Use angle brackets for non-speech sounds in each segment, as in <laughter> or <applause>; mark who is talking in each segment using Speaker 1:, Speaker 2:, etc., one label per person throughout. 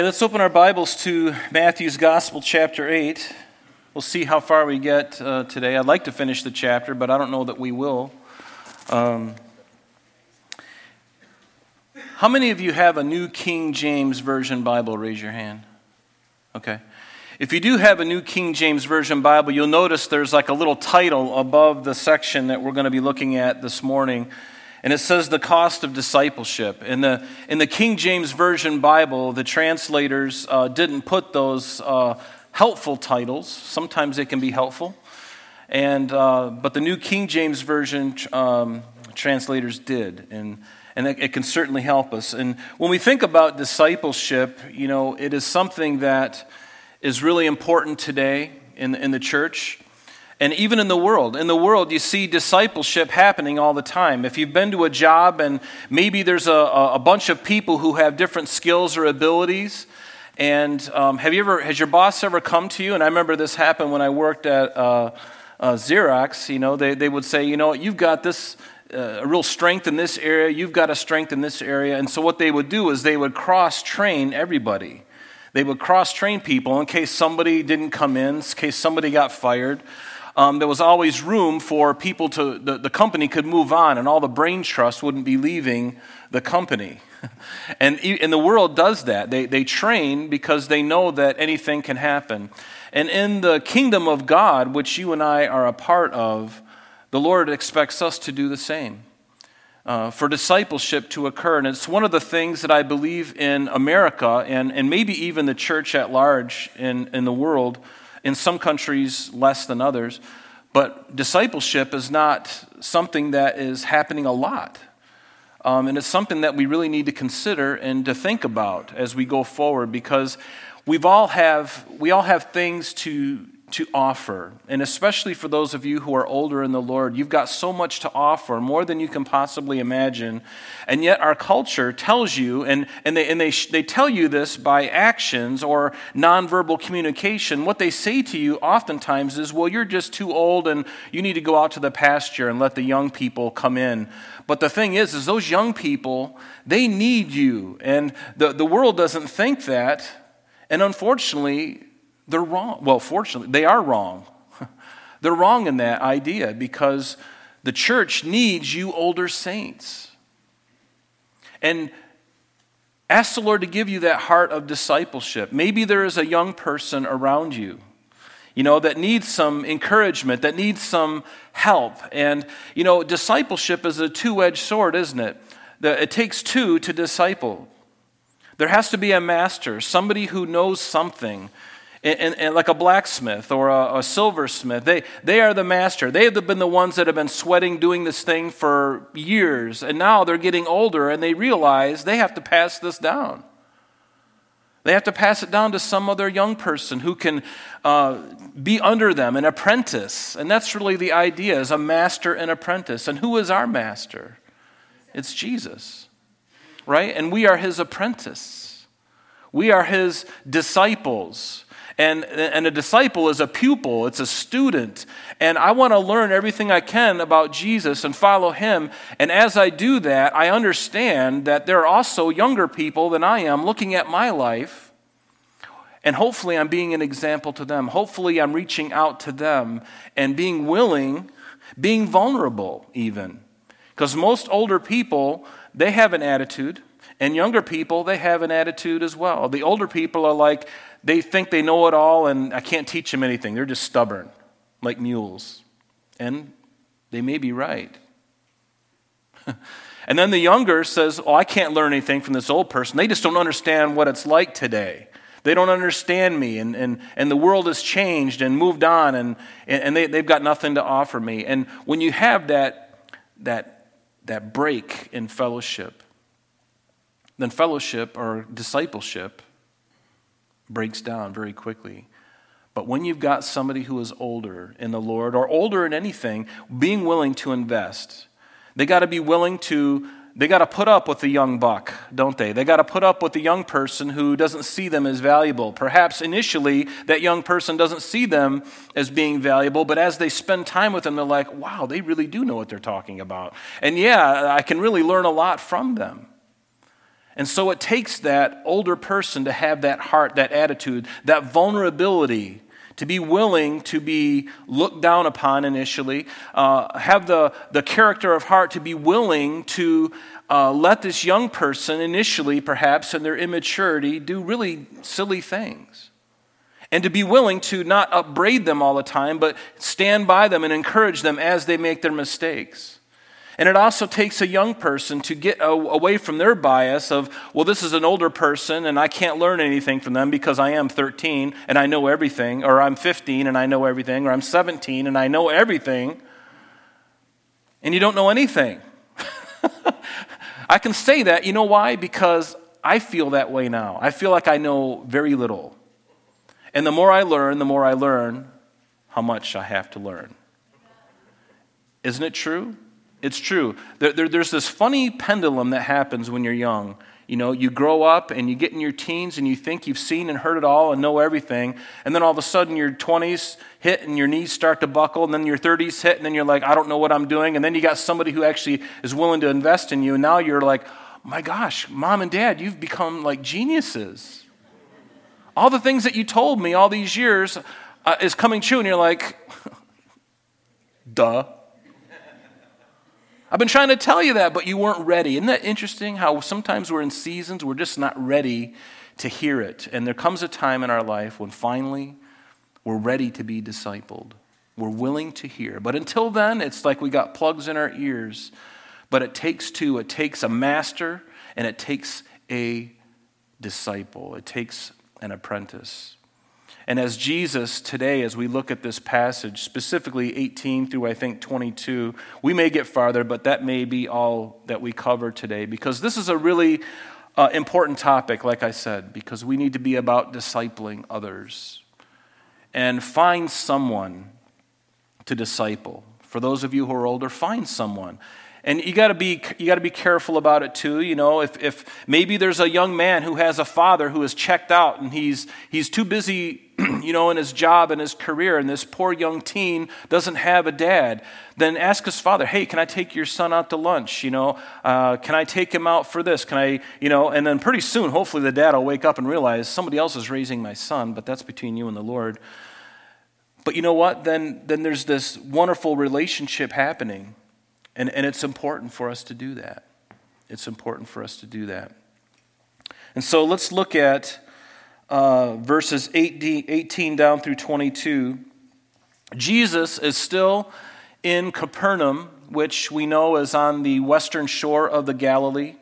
Speaker 1: Hey, let's open our Bibles to Matthew's Gospel, chapter 8. We'll see how far we get uh, today. I'd like to finish the chapter, but I don't know that we will. Um, how many of you have a New King James Version Bible? Raise your hand. Okay. If you do have a New King James Version Bible, you'll notice there's like a little title above the section that we're going to be looking at this morning and it says the cost of discipleship. In the, in the King James Version Bible, the translators uh, didn't put those uh, helpful titles. Sometimes they can be helpful. And, uh, but the New King James Version um, translators did. And, and it, it can certainly help us. And when we think about discipleship, you know, it is something that is really important today in, in the church and even in the world. In the world, you see discipleship happening all the time. If you've been to a job and maybe there's a, a bunch of people who have different skills or abilities, and um, have you ever, has your boss ever come to you? And I remember this happened when I worked at uh, uh, Xerox. You know, they, they would say, you know, you've got this. Uh, a real strength in this area, you've got a strength in this area. And so, what they would do is they would cross train everybody. They would cross train people in case somebody didn't come in, in case somebody got fired um, there was always room for people to, the, the company could move on and all the brain trust wouldn't be leaving the company. <laughs> and, and the world does that. They, they train because they know that anything can happen. And in the kingdom of God, which you and I are a part of, the Lord expects us to do the same. Uh, for discipleship to occur. And it's one of the things that I believe in America and, and maybe even the church at large in, in the world in some countries less than others. But discipleship is not something that is happening a lot. Um, and it's something that we really need to consider and to think about as we go forward because we've all have, we all have things to to offer. And especially for those of you who are older in the Lord, you've got so much to offer, more than you can possibly imagine. And yet, our culture tells you, and, and, they, and they, they tell you this by actions or nonverbal communication. What they say to you oftentimes is, well, you're just too old and you need to go out to the pasture and let the young people come in. But the thing is, is those young people, they need you. And the, the world doesn't think that. And unfortunately, they're wrong. Well, fortunately, they are wrong. <laughs> They're wrong in that idea because the church needs you older saints. And ask the Lord to give you that heart of discipleship. Maybe there is a young person around you, you know, that needs some encouragement, that needs some help. And, you know, discipleship is a two edged sword, isn't it? It takes two to disciple. There has to be a master, somebody who knows something and, and, and, like a blacksmith or a, a, silversmith. They, they are the master. They have been the ones that have been sweating doing this thing for years, and now they're getting older and they realize they have to pass this down. They have to pass it down to some other young person who can uh, be under them, an apprentice. And that's really the idea is a master and apprentice. And who is our master? It's Jesus, right? And we are his apprentice. We are his disciples. And, and a disciple is a pupil, it's a student. And I want to learn everything I can about Jesus and follow him. And as I do that, I understand that there are also younger people than I am looking at my life. And hopefully, I'm being an example to them. Hopefully, I'm reaching out to them and being willing, being vulnerable, even. Because most older people, they have an attitude. And younger people, they have an attitude as well. The older people are like, they think they know it all and I can't teach them anything. They're just stubborn, like mules. And they may be right. <laughs> and then the younger says, Oh, I can't learn anything from this old person. They just don't understand what it's like today. They don't understand me, and, and, and the world has changed and moved on, and, and they, they've got nothing to offer me. And when you have that, that, that break in fellowship, then fellowship or discipleship breaks down very quickly. But when you've got somebody who is older in the Lord or older in anything, being willing to invest, they got to be willing to they got to put up with the young buck, don't they? They got to put up with the young person who doesn't see them as valuable. Perhaps initially that young person doesn't see them as being valuable, but as they spend time with them, they're like, wow, they really do know what they're talking about. And yeah, I can really learn a lot from them. And so it takes that older person to have that heart, that attitude, that vulnerability, to be willing to be looked down upon initially, uh, have the, the character of heart to be willing to uh, let this young person initially, perhaps in their immaturity, do really silly things. And to be willing to not upbraid them all the time, but stand by them and encourage them as they make their mistakes. And it also takes a young person to get away from their bias of, well, this is an older person and I can't learn anything from them because I am 13 and I know everything, or I'm 15 and I know everything, or I'm 17 and I know everything, and you don't know anything. <laughs> I can say that, you know why? Because I feel that way now. I feel like I know very little. And the more I learn, the more I learn how much I have to learn. Isn't it true? It's true. There, there, there's this funny pendulum that happens when you're young. You know, you grow up and you get in your teens and you think you've seen and heard it all and know everything. And then all of a sudden your 20s hit and your knees start to buckle. And then your 30s hit and then you're like, I don't know what I'm doing. And then you got somebody who actually is willing to invest in you. And now you're like, my gosh, mom and dad, you've become like geniuses. All the things that you told me all these years uh, is coming true. And you're like, <laughs> duh. I've been trying to tell you that, but you weren't ready. Isn't that interesting how sometimes we're in seasons we're just not ready to hear it? And there comes a time in our life when finally we're ready to be discipled. We're willing to hear. But until then, it's like we got plugs in our ears. But it takes two it takes a master and it takes a disciple, it takes an apprentice. And as Jesus today, as we look at this passage, specifically 18 through I think 22, we may get farther, but that may be all that we cover today because this is a really uh, important topic, like I said, because we need to be about discipling others and find someone to disciple. For those of you who are older, find someone. And you got to be you got to be careful about it too. You know, if, if maybe there's a young man who has a father who is checked out and he's he's too busy, <clears throat> you know, in his job and his career, and this poor young teen doesn't have a dad, then ask his father, "Hey, can I take your son out to lunch? You know, uh, can I take him out for this? Can I, you know?" And then pretty soon, hopefully, the dad will wake up and realize somebody else is raising my son, but that's between you and the Lord. But you know what? Then then there's this wonderful relationship happening and, and it's important for us to do that. It's important for us to do that. And so let's look at uh, verses 18 down through 22. Jesus is still in Capernaum, which we know is on the western shore of the Galilee.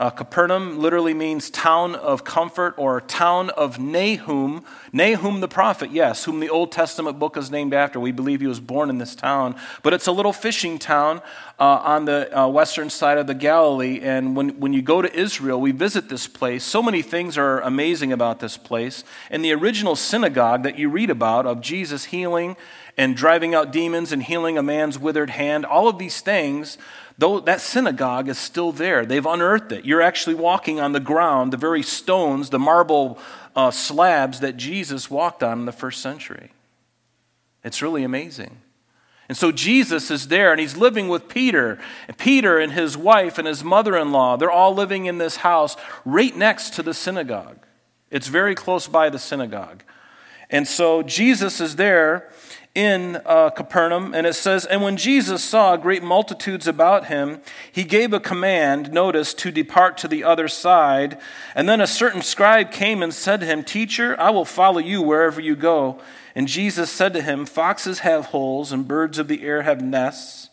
Speaker 1: Uh, Capernaum literally means town of comfort or town of Nahum. Nahum the prophet, yes, whom the Old Testament book is named after. We believe he was born in this town. But it's a little fishing town uh, on the uh, western side of the Galilee. And when, when you go to Israel, we visit this place. So many things are amazing about this place. And the original synagogue that you read about of Jesus healing and driving out demons and healing a man's withered hand, all of these things though that synagogue is still there. They've unearthed it. You're actually walking on the ground, the very stones, the marble uh, slabs that Jesus walked on in the first century. It's really amazing. And so Jesus is there and he's living with Peter. And Peter and his wife and his mother in law, they're all living in this house right next to the synagogue. It's very close by the synagogue. And so Jesus is there in uh, Capernaum, and it says, And when Jesus saw great multitudes about him, he gave a command, notice, to depart to the other side. And then a certain scribe came and said to him, Teacher, I will follow you wherever you go. And Jesus said to him, Foxes have holes, and birds of the air have nests,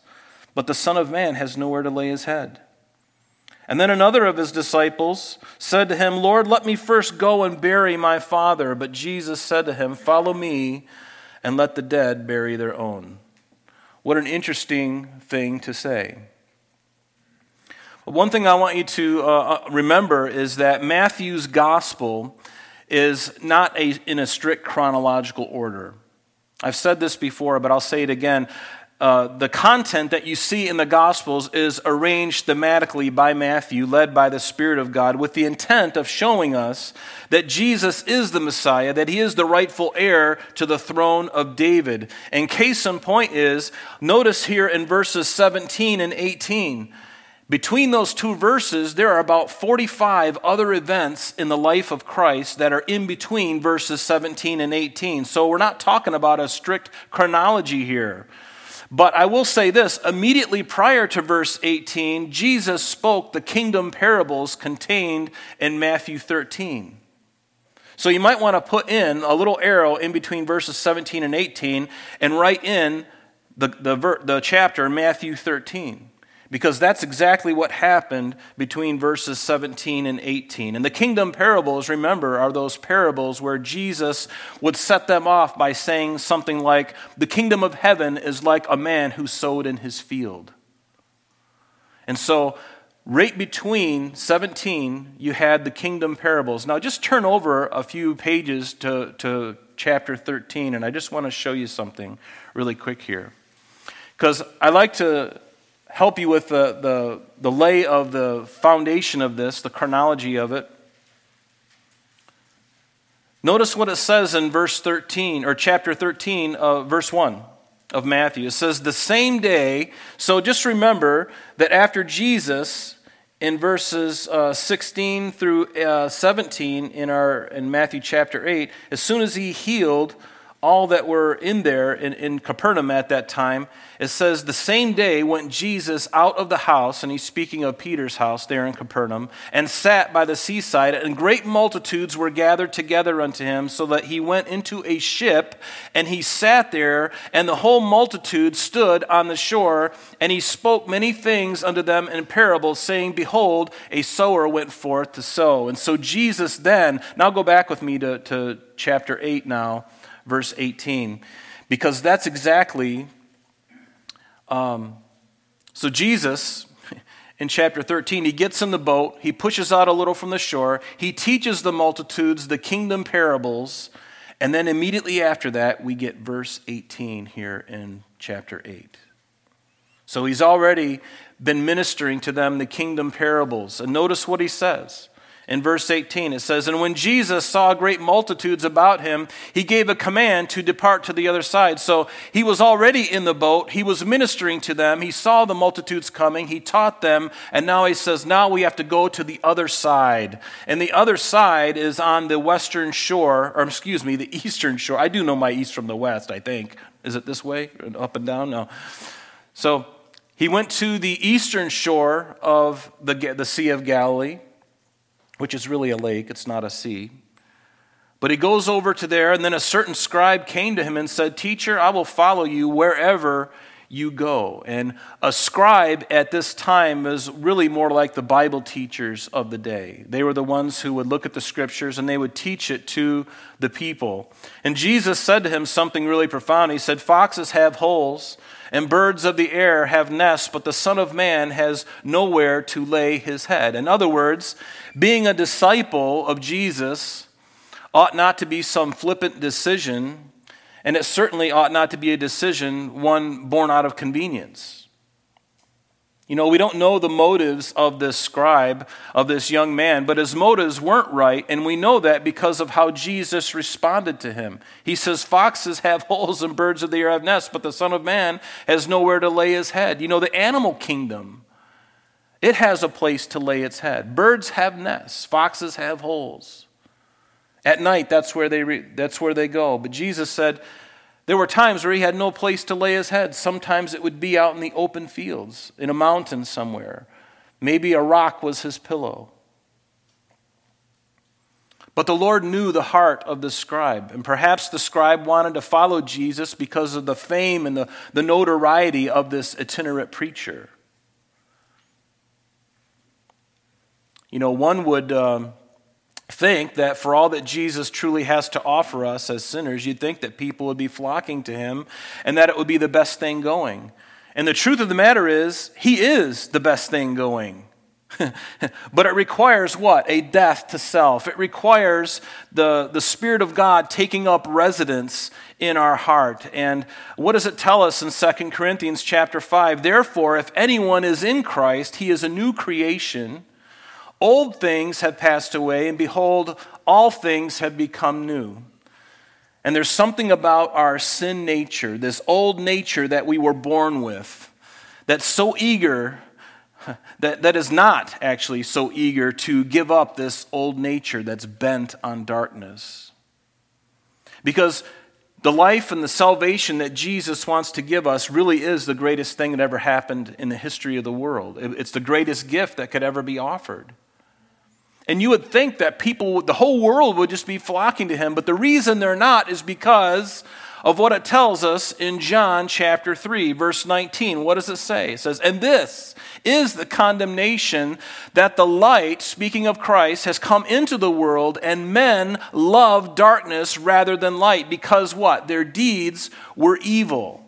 Speaker 1: but the Son of Man has nowhere to lay his head. And then another of his disciples said to him, Lord, let me first go and bury my father. But Jesus said to him, Follow me and let the dead bury their own. What an interesting thing to say. But one thing I want you to uh, uh, remember is that Matthew's gospel is not a, in a strict chronological order. I've said this before, but I'll say it again. Uh, the content that you see in the Gospels is arranged thematically by Matthew, led by the Spirit of God, with the intent of showing us that Jesus is the Messiah, that he is the rightful heir to the throne of David. And case in point is, notice here in verses 17 and 18, Between those two verses, there are about 45 other events in the life of Christ that are in between verses 17 and 18. So we're not talking about a strict chronology here. But I will say this immediately prior to verse 18, Jesus spoke the kingdom parables contained in Matthew 13. So you might want to put in a little arrow in between verses 17 and 18 and write in the, the, the chapter, Matthew 13 because that's exactly what happened between verses 17 and 18. And the kingdom parables, remember, are those parables where Jesus would set them off by saying something like, The kingdom of heaven is like a man who sowed in his field. And so, right between 17, you had the kingdom parables. Now, just turn over a few pages to, to chapter 13, and I just want to show you something really quick here. Because I like to help you with the, the, the lay of the foundation of this, the chronology of it. Notice what it says in verse 13, or chapter 13, uh, verse 1 of Matthew. It says, The same day, so just remember that after Jesus, in verses uh, 16 through uh, 17 in, our, in Matthew chapter 8, as soon as he healed all that were in there in, in Capernaum at that time, it says, The same day went Jesus out of the house, and he's speaking of Peter's house there in Capernaum, and sat by the seaside, and great multitudes were gathered together unto him, so that he went into a ship, and he sat there, and the whole multitude stood on the shore, and he spoke many things unto them in parables, saying, Behold, a sower went forth to sow. And so Jesus then, now go back with me to, to chapter 8 now verse 18, because that's exactly. Um, so, Jesus, <laughs> in chapter 13, he gets in the boat, he pushes out a little from the shore, he teaches the multitudes the kingdom parables, and then immediately after that, we get verse 18 here in chapter 8. So, he's already been ministering to them the kingdom parables. And notice what he says in verse 18. It says, And when Jesus saw great multitudes about him, he gave a command to depart to the other side. So he was already in the boat. He was ministering to them. He saw the multitudes coming. He taught them. And now he says, Now we have to go to the other side. And the other side is on the western shore, or excuse me, the <laughs> eastern shore. I do know my east from the west, I think. Is it this way? Up and down? No. So he went to the eastern shore of the, the Sea of Galilee which is really a lake, it's not a sea. But he goes over to there, and then a certain scribe came to him and said, Teacher, I will follow you wherever you go. And a scribe at this time was really more like the Bible teachers of the day. They were the ones who would look at the scriptures and they would teach it to the people. And Jesus said to him something really profound. He said, Foxes have holes and birds of the air have nests, but the Son of Man has nowhere to lay his head. In other words, being a disciple of Jesus ought not to be some flippant decision, and it certainly ought not to be a decision one born out of convenience. You know, we don't know the motives of this scribe, of this young man, but his motives weren't right, and we know that because of how Jesus responded to him. He says, Foxes have <laughs> holes and birds of the air have nests, but the Son of Man has nowhere to lay his head. You know, the animal kingdom, it has a place to lay its head. Birds have nests, foxes have holes. At night, that's where they, re- that's where they go. But Jesus said, there were times where he had no place to lay his head. Sometimes it would be out in the open fields, in a mountain somewhere. Maybe a rock was his pillow. But the Lord knew the heart of the scribe, and perhaps the scribe wanted to follow Jesus because of the fame and the, the notoriety of this itinerant preacher. You know, one would um, think that for all that Jesus truly has to offer us as sinners, you'd think that people would be flocking to him and that it would be the best thing going. And the truth of the matter is, he is the best thing going. <laughs> but it requires what? A death to self. It requires the, the Spirit of God taking up residence in our heart. And what does it tell us in 2 Corinthians chapter 5? Therefore, if anyone is in Christ, he is a new creation. Old things have passed away, and behold, all things have become new. And there's something about our sin nature, this old nature that we were born with, that's so eager that, that is not actually so eager to give up this old nature that's bent on darkness. Because the life and the salvation that Jesus wants to give us really is the greatest thing that ever happened in the history of the world. It's the greatest gift that could ever be offered. And you would think that people, the whole world would just be flocking to him, but the reason they're not is because of what it tells us in John chapter 3, verse 19. What does it say? It says, And this is the condemnation that the light, speaking of Christ, has come into the world, and men love darkness rather than light, because what? Their deeds were evil.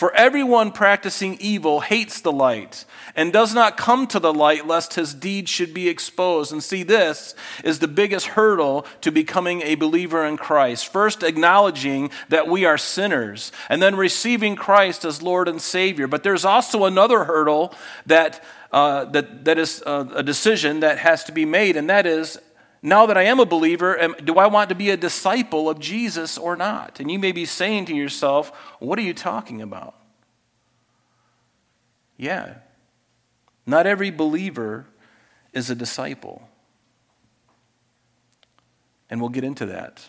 Speaker 1: For everyone practicing evil hates the light and does not come to the light lest his deeds should be exposed. And see, this is the biggest hurdle to becoming a believer in Christ. First, acknowledging that we are sinners, and then receiving Christ as Lord and Savior. But there's also another hurdle that, uh, that, that is uh, a decision that has to be made, and that is now that I am a believer, do I want to be a disciple of Jesus or not? And you may be saying to yourself, What are you talking about? Yeah. Not every believer is a disciple. And we'll get into that.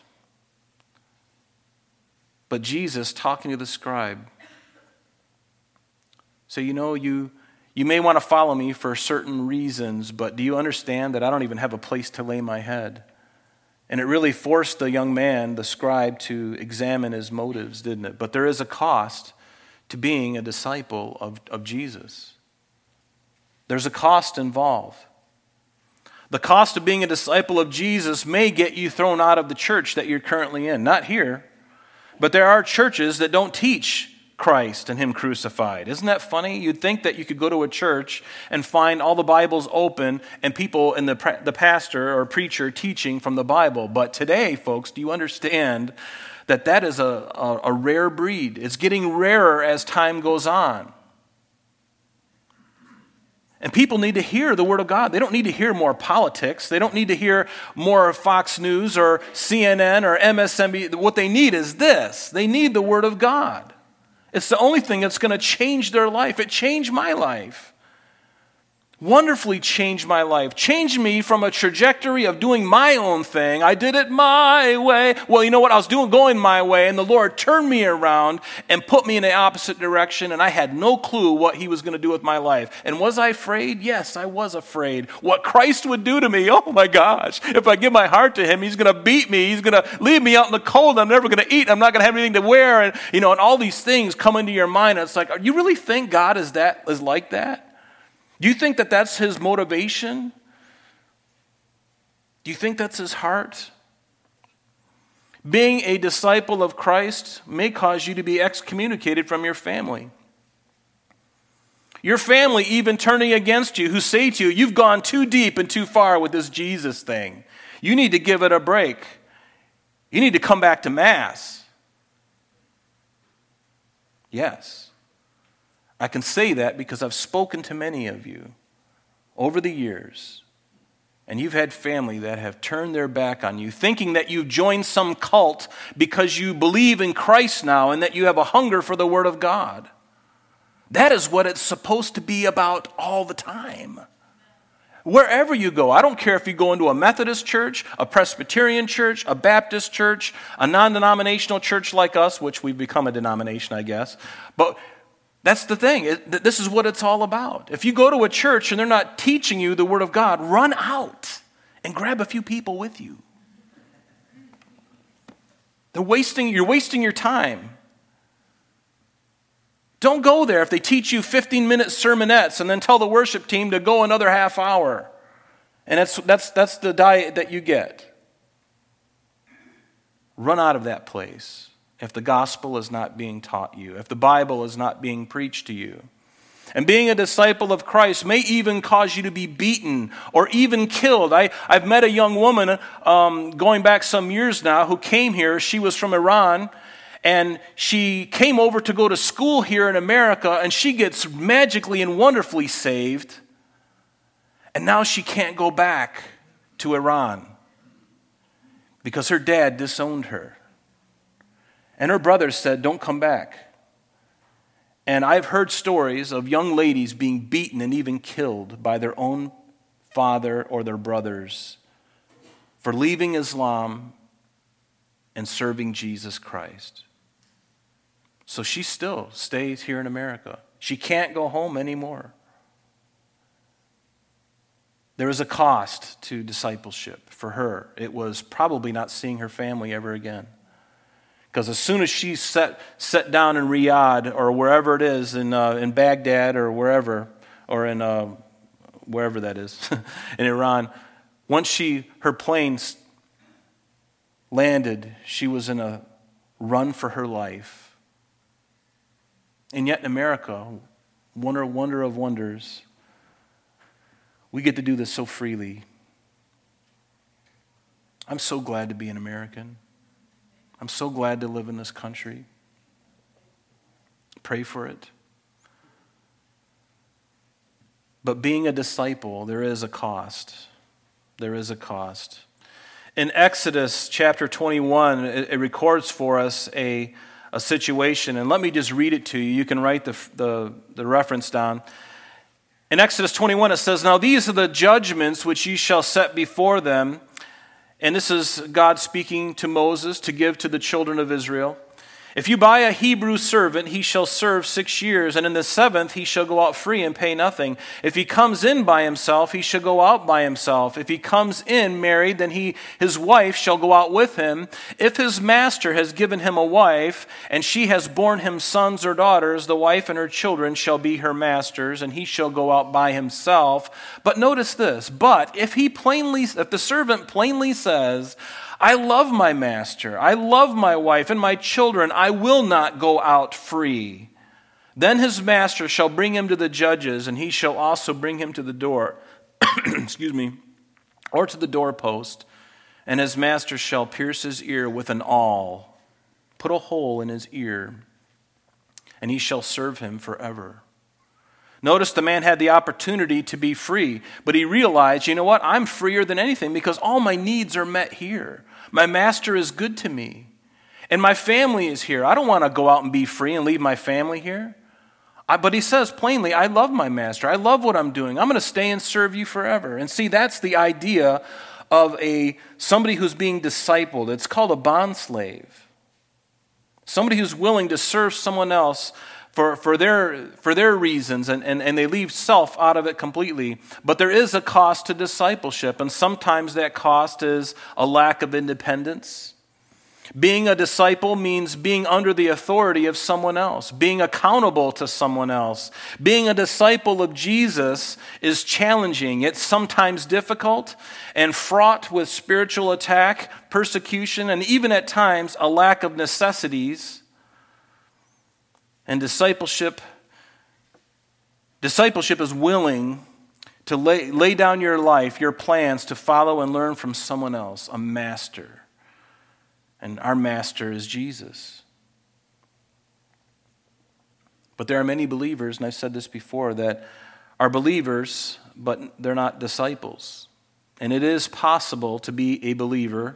Speaker 1: But Jesus, talking to the scribe, so you know, you you may want to follow me for certain reasons, but do you understand that I don't even have a place to lay my head? And it really forced the young man, the scribe, to examine his motives, didn't it? But there is a cost to being a disciple of, of Jesus. There's a cost involved. The cost of being a disciple of Jesus may get you thrown out of the church that you're currently in. Not here, but there are churches that don't teach Christ and Him crucified. Isn't that funny? You'd think that you could go to a church and find all the Bibles open and people and the, the pastor or preacher teaching from the Bible. But today, folks, do you understand that that is a, a, a rare breed? It's getting rarer as time goes on. And people need to hear the Word of God. They don't need to hear more politics. They don't need to hear more Fox News or CNN or MSNBC. What they need is this they need the Word of God. It's the only thing that's going to change their life. It changed my life wonderfully changed my life, changed me from a trajectory of doing my own thing. I did it my way. Well, you know what? I was doing going my way, and the Lord turned me around and put me in the opposite direction, and I had no clue what He was going to do with my life. And was I afraid? Yes, I was afraid. What Christ would do to me, oh my gosh. If I give my heart to Him, He's going to beat me. He's going to leave me out in the cold. I'm never going to eat. I'm not going to have anything to wear. And, you know, and all these things come into your mind. It's like, you really think God is that, is like that? Do you think that that's his motivation? Do you think that's his heart? Being a disciple of Christ may cause you to be excommunicated from your family. Your family even turning against you, who say to you, You've gone too deep and too far with this Jesus thing. You need to give it a break. You need to come back to Mass. Yes. I can say that because I've spoken to many of you over the years, and you've had family that have turned their back on you, thinking that you've joined some cult because you believe in Christ now and that you have a hunger for the Word of God. That is what it's supposed to be about all the time. Wherever you go, I don't care if you go into a Methodist church, a Presbyterian church, a Baptist church, a non denominational church like us, which we've become a denomination, I guess. But that's the thing. It, this is what it's all about. If you go to a church and they're not teaching you the Word of God, run out and grab a few people with you. They're wasting, you're wasting your time. Don't go there if they teach you 15 minute sermonettes and then tell the worship team to go another half hour. And that's, that's, that's the diet that you get. Run out of that place if the gospel is not being taught you, if the Bible is not being preached to you. And being a disciple of Christ may even cause you to be beaten or even killed. I, I've met a young woman um, going back some years now who came here. She was from Iran and she came over to go to school here in America and she gets magically and wonderfully saved. And now she can't go back to Iran because her dad disowned her. And her brothers said, Don't come back. And I've heard stories of young ladies being beaten and even killed by their own father or their brothers for leaving Islam and serving Jesus Christ. So she still stays here in America. She can't go home anymore. There is a cost to discipleship for her. It was probably not seeing her family ever again. Because as soon as she set, set down in Riyadh or wherever it is, in, uh, in Baghdad or wherever, or in uh, wherever that is, <laughs> in Iran, once she, her plane landed, she was in a run for her life. And yet in America, wonder, wonder of wonders, we get to do this so freely. I'm so glad to be an American. I'm so glad to live in this country. Pray for it. But being a disciple, there is a cost. There is a cost. In Exodus chapter 21, it, records for us a, a situation, and let me just read it to you. You can write the, the, the reference down. In Exodus 21, it says, Now these are the judgments which ye shall set before them and this is God speaking to Moses to give to the children of Israel. If you buy a Hebrew servant, he shall serve six years, and in the seventh he shall go out free and pay nothing. If he comes in by himself, he shall go out by himself. If he comes in married, then he, his wife shall go out with him. If his master has given him a wife, and she has borne him sons or daughters, the wife and her children shall be her masters, and he shall go out by himself. But notice this, but if he plainly, if the servant plainly says, I love my master. I love my wife and my children. I will not go out free. Then his master shall bring him to the judges, and he shall also bring him to the door, <clears throat> excuse me, or to the doorpost, and his master shall pierce his ear with an awl, put a hole in his ear, and he shall serve him forever. Notice the man had the opportunity to be free, but he realized, you know what? I'm freer than anything because all my needs are met here. My master is good to me. And my family is here. I don't want to go out and be free and leave my family here. I, but he says plainly, I love my master. I love what I'm doing. I'm going to stay and serve you forever. And see, that's the idea of a somebody who's being discipled. It's called a bond slave. Somebody who's willing to serve someone else for, for, their, for their reasons, and, and, and they leave self out of it completely. But there is a cost to discipleship, and sometimes that cost is a lack of independence. Being a disciple means being under the authority of someone else, being accountable to someone else. Being a disciple of Jesus is challenging. It's sometimes difficult and fraught with spiritual attack, persecution, and even at times a lack of necessities and discipleship discipleship is willing to lay, lay down your life, your plans to follow and learn from someone else, a master. And our master is Jesus. But there are many believers, and I've said this before, that are believers, but they're not disciples. And it is possible to be a believer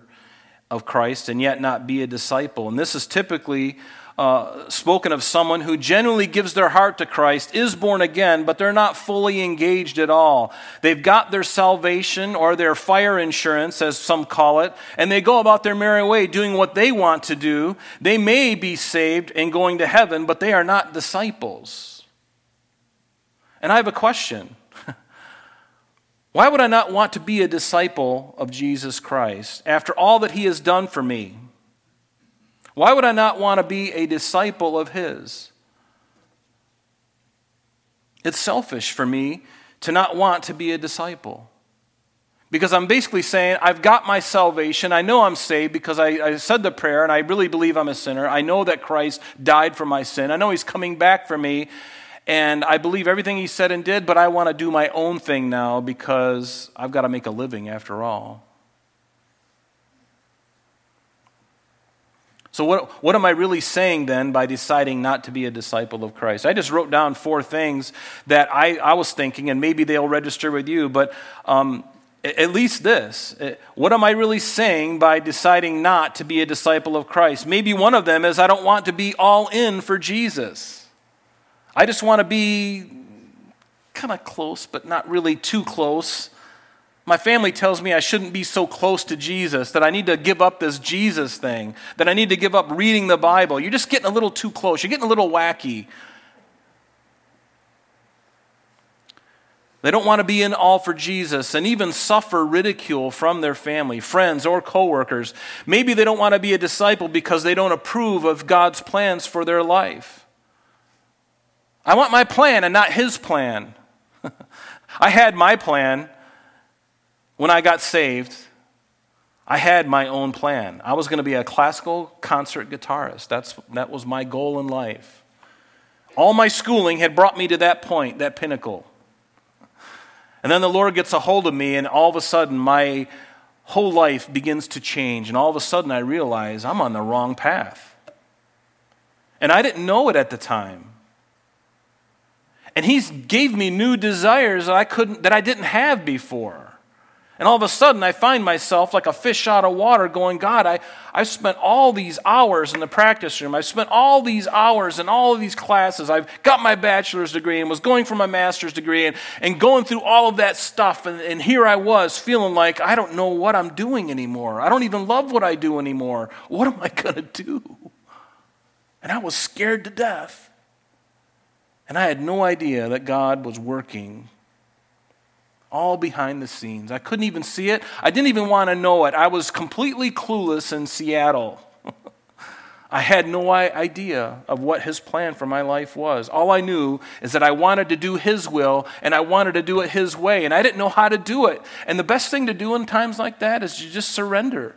Speaker 1: of Christ and yet not be a disciple. And this is typically uh, spoken of someone who genuinely gives their heart to Christ, is born again, but they're not fully engaged at all. They've got their salvation or their fire insurance, as some call it, and they go about their merry way doing what they want to do. They may be saved and going to heaven, but they are not disciples. And I have a question. <laughs> Why would I not want to be a disciple of Jesus Christ after all that he has done for me? Why would I not want to be a disciple of His? It's selfish for me to not want to be a disciple. Because I'm basically saying, I've got my salvation. I know I'm saved because I, I, said the prayer and I really believe I'm a sinner. I know that Christ died for my sin. I know He's coming back for me. And I believe everything He said and did, but I want to do my own thing now because I've got to make a living after all. So, what, what am I really saying then by deciding not to be a disciple of Christ? I just wrote down four things that I, I was thinking, and maybe they'll register with you, but um, at least this. Uh, what am I really saying by deciding not to be a disciple of Christ? Maybe one of them is I don't want to be all in for Jesus. I just want to be kind of close, but not really too close. My family tells me I shouldn't be so close to Jesus, that I need to give up this Jesus thing, that I need to give up reading the Bible. You're just getting a little too close. You're getting a little wacky. They don't want to be in all for Jesus and even suffer ridicule from their family, friends, or coworkers. Maybe they don't want to be a disciple because they don't approve of God's plans for their life. I want my plan and not his plan. <laughs> I had my plan when I got saved. I had my own plan. I was going to be a classical concert guitarist. That's, that was my goal in life. All my schooling had brought me to that point, that pinnacle. And then the Lord gets a hold of me, and all of a sudden, my whole life begins to change. And all of a sudden, I realize I'm on the wrong path. And I didn't know it at the time. And He gave me new desires that I, couldn't, that I didn't have before. And all of a sudden, I find myself like a fish out of water going, God, I, I've spent all these hours in the practice room. I've spent all these hours in all of these classes. I've got my bachelor's degree and was going for my master's degree and, and going through all of that stuff. And, and here I was feeling like I don't know what I'm doing anymore. I don't even love what I do anymore. What am I <laughs> going to do? And I was scared to death. And I had no idea that God was working all behind the scenes. I couldn't even see it. I didn't even want to know it. I was completely clueless in Seattle. <laughs> I had no idea of what his plan for my life was. All I knew is that I wanted to do his will and I wanted to do it his way, and I didn't know how to do it. And the best thing to do in times like that is to just surrender.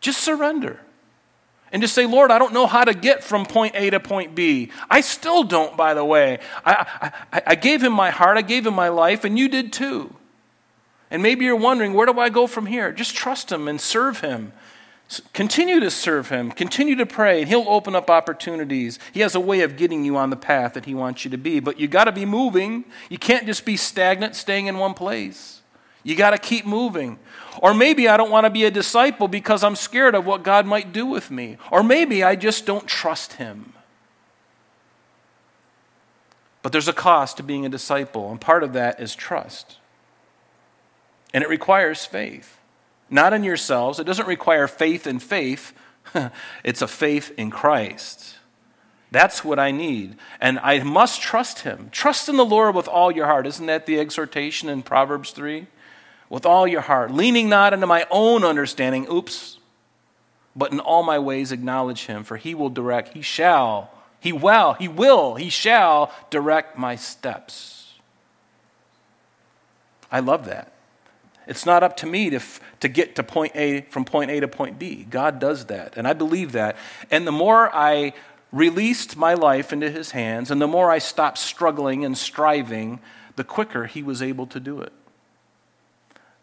Speaker 1: Just surrender and just say, Lord, I don't know how to get from point A to point B. I still don't, by the way. I, I, I, gave him my heart, I gave him my life, and you did too. And maybe you're wondering, where do I go from here? Just trust him and serve him. Continue to serve him, continue to pray, and he'll open up opportunities. He has a way of getting you on the path that he wants you to be, but you got to be moving. You can't just be stagnant, staying in one place. You got to keep moving. Or maybe I don't want to be a disciple because I'm scared of what God might do with me. Or maybe I just don't trust Him. But there's a cost to being a disciple, and part of that is trust. And it requires faith. Not in yourselves, it doesn't require faith in faith, <laughs> it's a faith in Christ. That's what I need. And I must trust Him. Trust in the Lord with all your heart. Isn't that the exhortation in Proverbs 3? With all your heart, leaning not into my own understanding, oops, but in all my ways acknowledge him, for he will direct, he shall, he will, he will, he shall direct my steps. I love that. It's not up to me to, to get to point A from point A to point B. God does that, and I believe that. And the more I released my life into his hands, and the more I stopped struggling and striving, the quicker he was able to do it.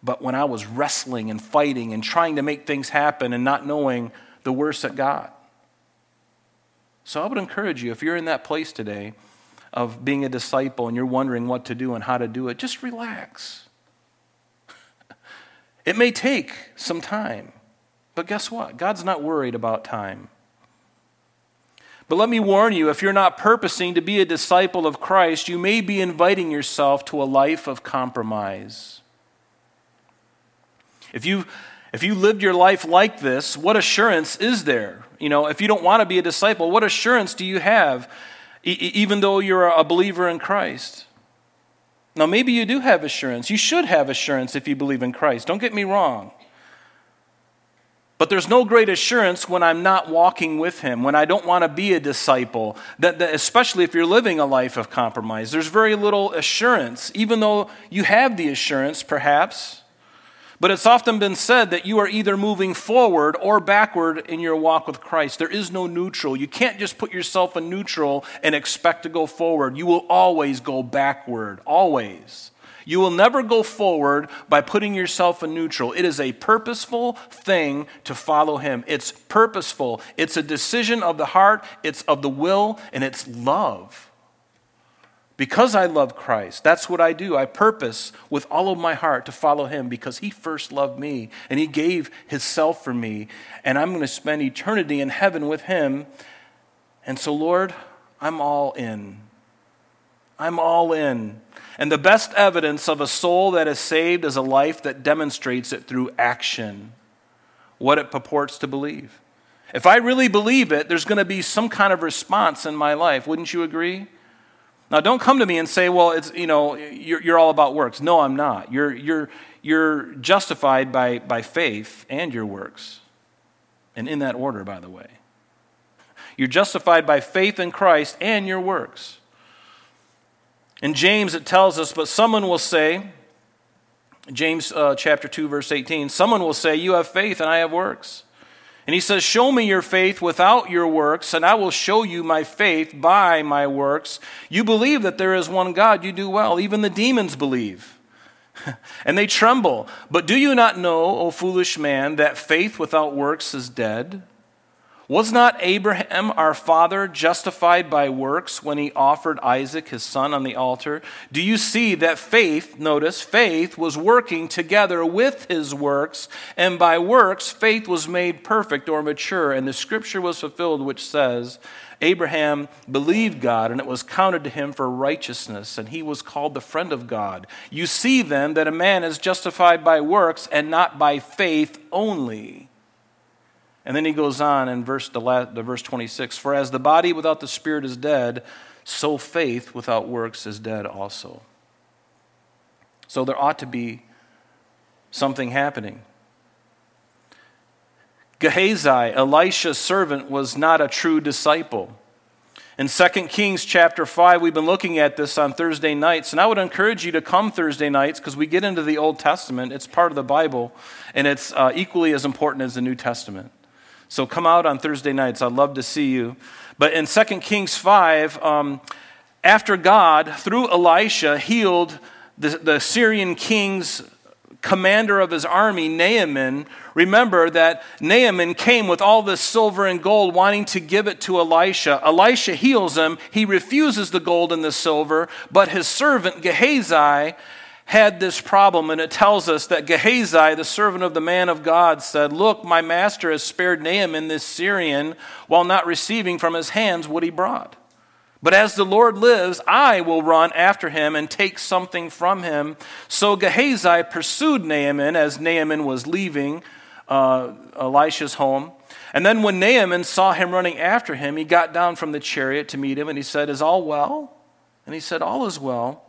Speaker 1: But when I was wrestling and fighting and trying to make things happen and not knowing the worst at God. So I would encourage you, if you're in that place today of being a disciple and you're wondering what to do and how to do it, just relax. <laughs> it may take some time, but guess what? God's not worried about time. But let me warn you if you're not purposing to be a disciple of Christ, you may be inviting yourself to a life of compromise. If you if you lived your life like this, what assurance is there? You know, if you don't want to be a disciple, what assurance do you have e- even though you're a believer in Christ? Now, maybe you do have assurance. You should have assurance if you believe in Christ. Don't get me wrong. But there's no great assurance when I'm not walking with Him, when I don't want to be a disciple, that, that, especially if you're living a life of compromise. There's very little assurance, even though you have the assurance, perhaps. But it's often been said that you are either moving forward or backward in your walk with Christ. There is no neutral. You can't just put yourself in neutral and expect to go forward. You will always go backward, always. You will never go forward by putting yourself in neutral. It is a purposeful thing to follow Him. It's purposeful, it's a decision of the heart, it's of the will, and it's love. Because I love Christ, that's what I do. I purpose with all of my heart to follow him because he first loved me and he gave his self for me. And I'm going to spend eternity in heaven with him. And so, Lord, I'm all in. I'm all in. And the best evidence of a soul that is saved is a life that demonstrates it through action, what it purports to believe. If I really believe it, there's going to be some kind of response in my life. Wouldn't you agree? Now, don't come to me and say, well, it's, you know, you're, you're all about works. No, I'm not. You're, you're, you're justified by, by faith and your works. And in that order, by the way. You're justified by faith in Christ and your works. In James, it tells us, but someone will say, James uh, chapter 2, verse 18, someone will say, You have faith and I have works. And he says, Show me your faith without your works, and I will show you my faith by my works. You believe that there is one God, you do well. Even the demons believe. <laughs> and they tremble. But do you not know, O foolish man, that faith without works is dead? Was not Abraham, our father, justified by works when he offered Isaac, his son, on the altar? Do you see that faith, notice, faith was working together with his works, and by works, faith was made perfect or mature, and the scripture was fulfilled, which says, Abraham believed God, and it was counted to him for righteousness, and he was called the friend of God. You see then that a man is justified by works and not by faith only. And then he goes on in verse, the, last, the verse 26 For as the body without the spirit is dead, so faith without works is dead also. So there ought to be something happening. Gehazi, Elisha's servant, was not a true disciple. In 2 Kings chapter 5, we've been looking at this on Thursday nights, and I would encourage you to come Thursday nights because we get into the Old Testament. It's part of the Bible, and it's uh, equally as important as the New Testament. So come out on Thursday nights. I'd love to see you. But in 2 Kings 5, um, after God, through Elisha, healed the, the Syrian king's commander of his army, Naaman, remember that Naaman came with all this silver and gold, wanting to give it to Elisha. Elisha heals him. He refuses the gold and the silver, but his servant Gehazi had this problem, and it tells us that Gehazi, the servant of the man of God, said, Look, my master has spared Naaman this Syrian while not receiving from his hands what he brought. But as the Lord lives, I will run after him and take something from him. So Gehazi pursued Naaman as Naaman was leaving uh, Elisha's home. And then when Naaman saw him running after him, he got down from the chariot to meet him and he said, Is all well? And he said, All is well.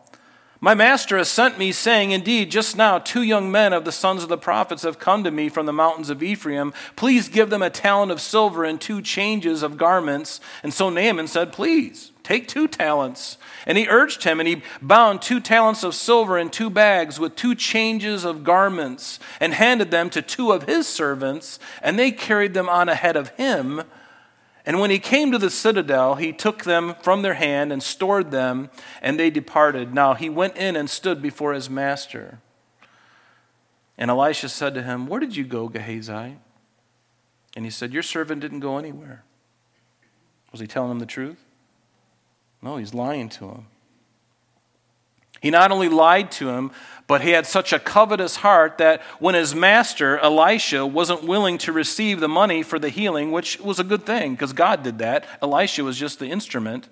Speaker 1: My master has sent me, saying, Indeed, just now two young men of the sons of the prophets have come to me from the mountains of Ephraim. Please give them a talent of silver and two changes of garments. And so Naaman said, Please, take two talents. And he urged him, and he bound two talents of silver in two bags with two changes of garments, and handed them to two of his servants, and they carried them on ahead of him. And when he came to the citadel, he took them from their hand and stored them, and they departed. Now he went in and stood before his master. And Elisha said to him, Where did you go, Gehazi? And he said, Your servant didn't go anywhere. Was he telling him the truth? No, he's lying to him. He not only lied to him, but he had such a covetous heart that when his master, Elisha, wasn't willing to receive the money for the healing, which was a good thing because God did that, Elisha was just the instrument.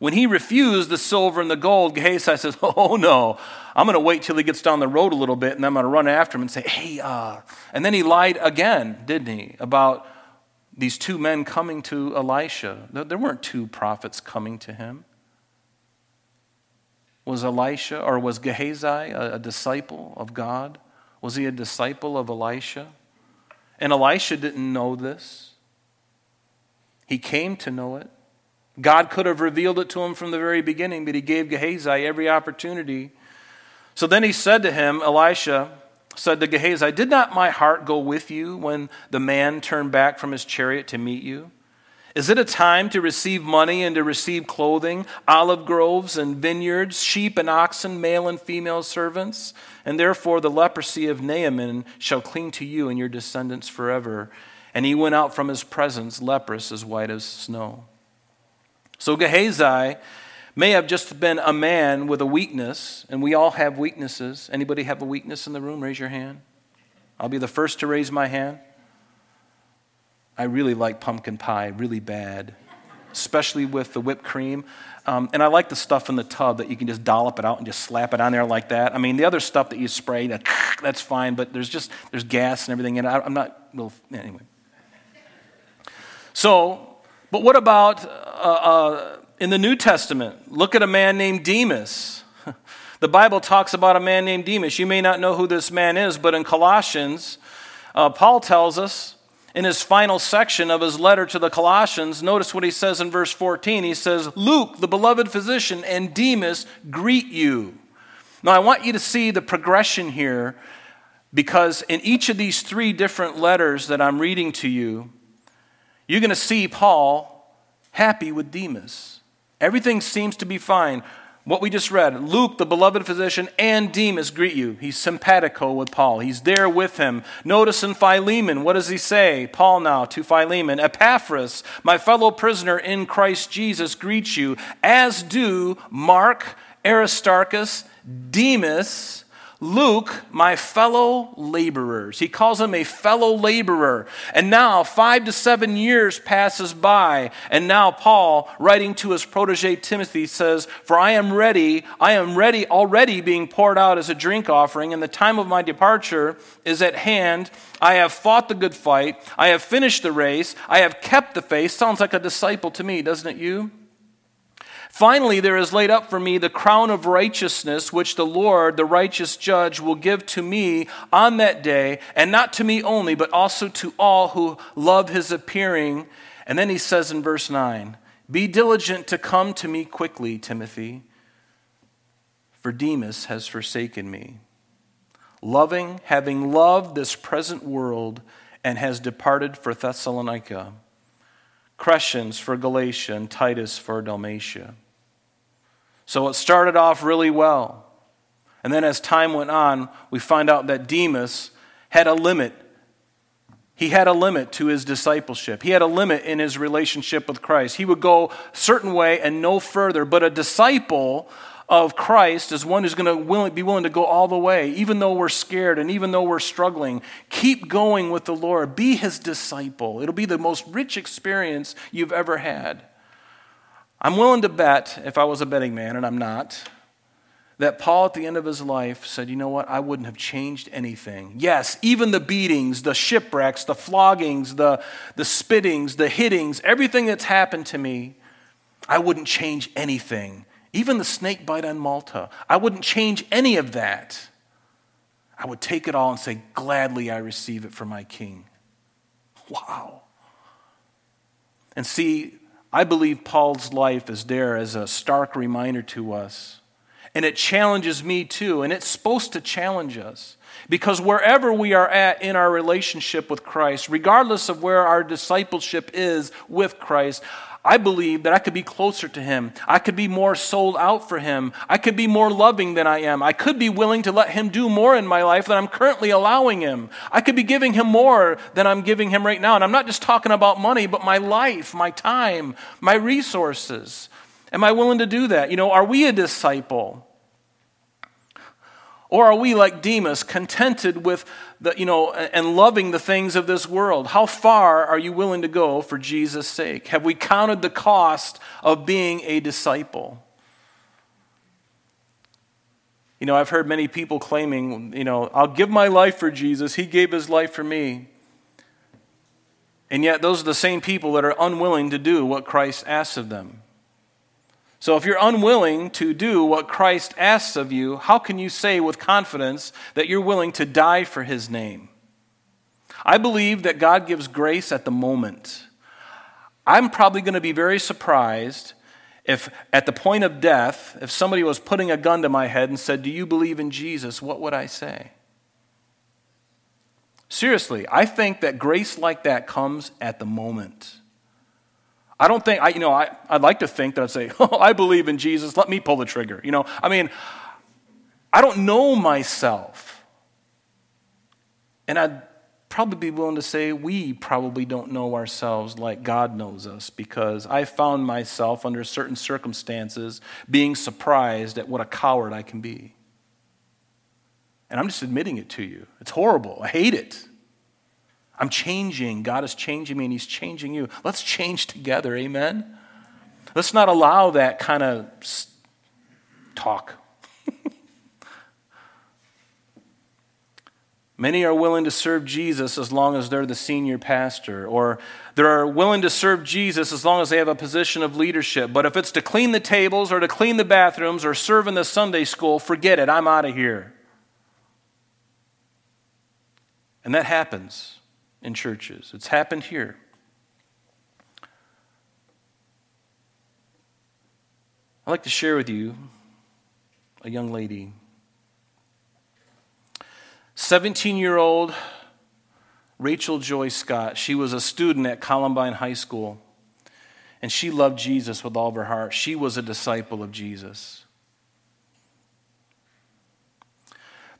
Speaker 1: When he refused the silver and the gold, Gehazi says, <laughs> Oh no, I'm going to wait till he gets down the road a little bit and I'm going to run after him and say, Hey, uh. And then he lied again, didn't he, about these two men coming to Elisha. There weren't two prophets coming to him. Was Elisha or was Gehazi a, a disciple of God? Was he a disciple of Elisha? And Elisha didn't know this. He came to know it. God could have revealed it to him from the very beginning, but he gave Gehazi every opportunity. So then he said to him, Elisha said to Gehazi, Did not my heart go with you when the man turned back from his chariot to meet you? Is it a time to receive money and to receive clothing, olive groves and vineyards, sheep and oxen, male and female servants? And therefore the leprosy of Naaman shall cling to you and your descendants forever. And he went out from his presence, leprous as white as snow. So Gehazi may have just been a man with a weakness, and we all have weaknesses. Anybody have a weakness in the room? Raise your hand. I'll be the first to raise my hand. I really like pumpkin pie, really bad. especially with the whipped cream. Um, and I like the stuff in the tub that you can just dollop it out and just slap it on there like that. I mean, the other stuff that you spray, that, <laughs> that's fine, but there's just there's gas and everything in it. I, I'm not, well, anyway. So, but what about uh, uh, in the New Testament? Look at a man named Demas. <laughs> The Bible talks about a man named Demas. You may not know who this man is, but in Colossians, uh, Paul tells us in his final section of his letter to the Colossians, notice what he says in verse 14. He says, Luke, the beloved physician, and Demas greet you. Now, I want you to see the progression here because in each of these three different letters that I'm reading to you, you're going to see Paul happy with Demas. Everything seems to be fine. What we just read Luke, the beloved physician, and Demas greet you. He's simpatico with Paul. He's there with him. Notice in Philemon, what does he say? Paul now to Philemon Epaphras, my fellow prisoner in Christ Jesus, greets you, as do Mark, Aristarchus, Demas, Luke, my fellow laborers. He calls him a fellow laborer. And now, five to seven years passes by, and now Paul, writing to his protege Timothy, says, For I am ready, I am ready, already being poured out as a drink offering, and the time of my departure is at hand. I have fought the good fight, I have finished the race, I have kept the faith. Sounds like a disciple to me, doesn't it, you? Finally, there is laid up for me the crown of righteousness, which the Lord, the righteous judge, will give to me on that day, and not to me only, but also to all who love his appearing. And then he says in verse 9, Be diligent to come to me quickly, Timothy, for Demas has forsaken me, loving, having loved this present world, and has departed for Thessalonica. Crescens for Galatia, and Titus for Dalmatia. So it started off really well. And then as time went on, we find out that Demas had a limit. He had a limit to his discipleship. He had a limit in his relationship with Christ. He would go a certain way and no further. But a disciple of Christ is one who's going to be willing to go all the way, even though we're scared and even though we're struggling. Keep going with the Lord. Be his disciple. It'll be the most rich experience you've ever had. I'm willing to bet, if I was a betting man, and I'm not, that Paul at the end of his life said, You know what? I wouldn't have changed anything. Yes, even the beatings, the shipwrecks, the floggings, the, the spittings, the hittings, everything that's happened to me, I wouldn't change anything. Even the snake bite on Malta, I wouldn't change any of that. I would take it all and say, Gladly I receive it for my king. Wow. And see, I believe Paul's life is there as a stark reminder to us. And it challenges me too, and it's supposed to challenge us. Because wherever we are at in our relationship with Christ, regardless of where our discipleship is with Christ, I believe that I could be closer to Him. I could be more sold out for Him. I could be more loving than I am. I could be willing to let Him do more in my life than I'm currently allowing Him. I could be giving Him more than I'm giving Him right now. And I'm not just talking about money, but my life, my time, my resources. Am I willing to do that? You know, are we a disciple? Or are we like Demas, contented with the, you know, and loving the things of this world? How far are you willing to go for Jesus' sake? Have we counted the cost of being a disciple? You know, I've heard many people claiming, you know, I'll give my life for Jesus. He gave his life for me. And yet, those are the same people that are unwilling to do what Christ asks of them. So, if you're unwilling to do what Christ asks of you, how can you say with confidence that you're willing to die for his name? I believe that God gives grace at the moment. I'm probably going to be very surprised if, at the point of death, if somebody was putting a gun to my head and said, Do you believe in Jesus? What would I say? Seriously, I think that grace like that comes at the moment. I don't think, I, you know, I, I'd like to think that I'd say, <laughs> oh, I believe in Jesus, let me pull the trigger. You know, I mean, I don't know myself. And I'd probably be willing to say we probably don't know ourselves like God knows us because I found myself under certain circumstances being surprised at what a coward I can be. And I'm just admitting it to you. It's horrible. I hate it. I'm changing. God is changing me and He's changing you. Let's change together. Amen? Let's not allow that kind of talk. <laughs> Many are willing to serve Jesus as long as they're the senior pastor, or they're willing to serve Jesus as long as they have a position of leadership. But if it's to clean the tables, or to clean the bathrooms, or serve in the Sunday school, forget it. I'm out of here. And that happens in churches, it's happened here. I'd like to share with you a young lady 17 year old Rachel Joy Scott. She was a student at Columbine High School, and she loved Jesus with all of her heart. She was a disciple of Jesus.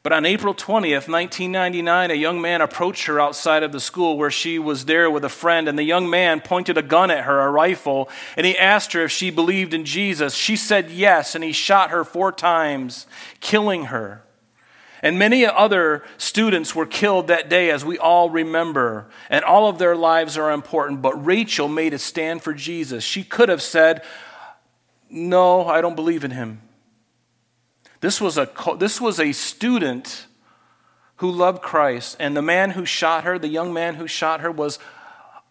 Speaker 1: But on April 20th, 1999, a young man approached her outside of the school where she was there with a friend, and the young man pointed a gun at her, a rifle, and he asked her if she believed in Jesus. She said yes, and he shot her four times, killing her. And many other students were killed that day, as we all remember. And all of their lives are important. But Rachel made a stand for Jesus. She could have said, No, I don't believe in him. This was a, this was a student who loved Christ. And the man who shot her, the young man who shot her, was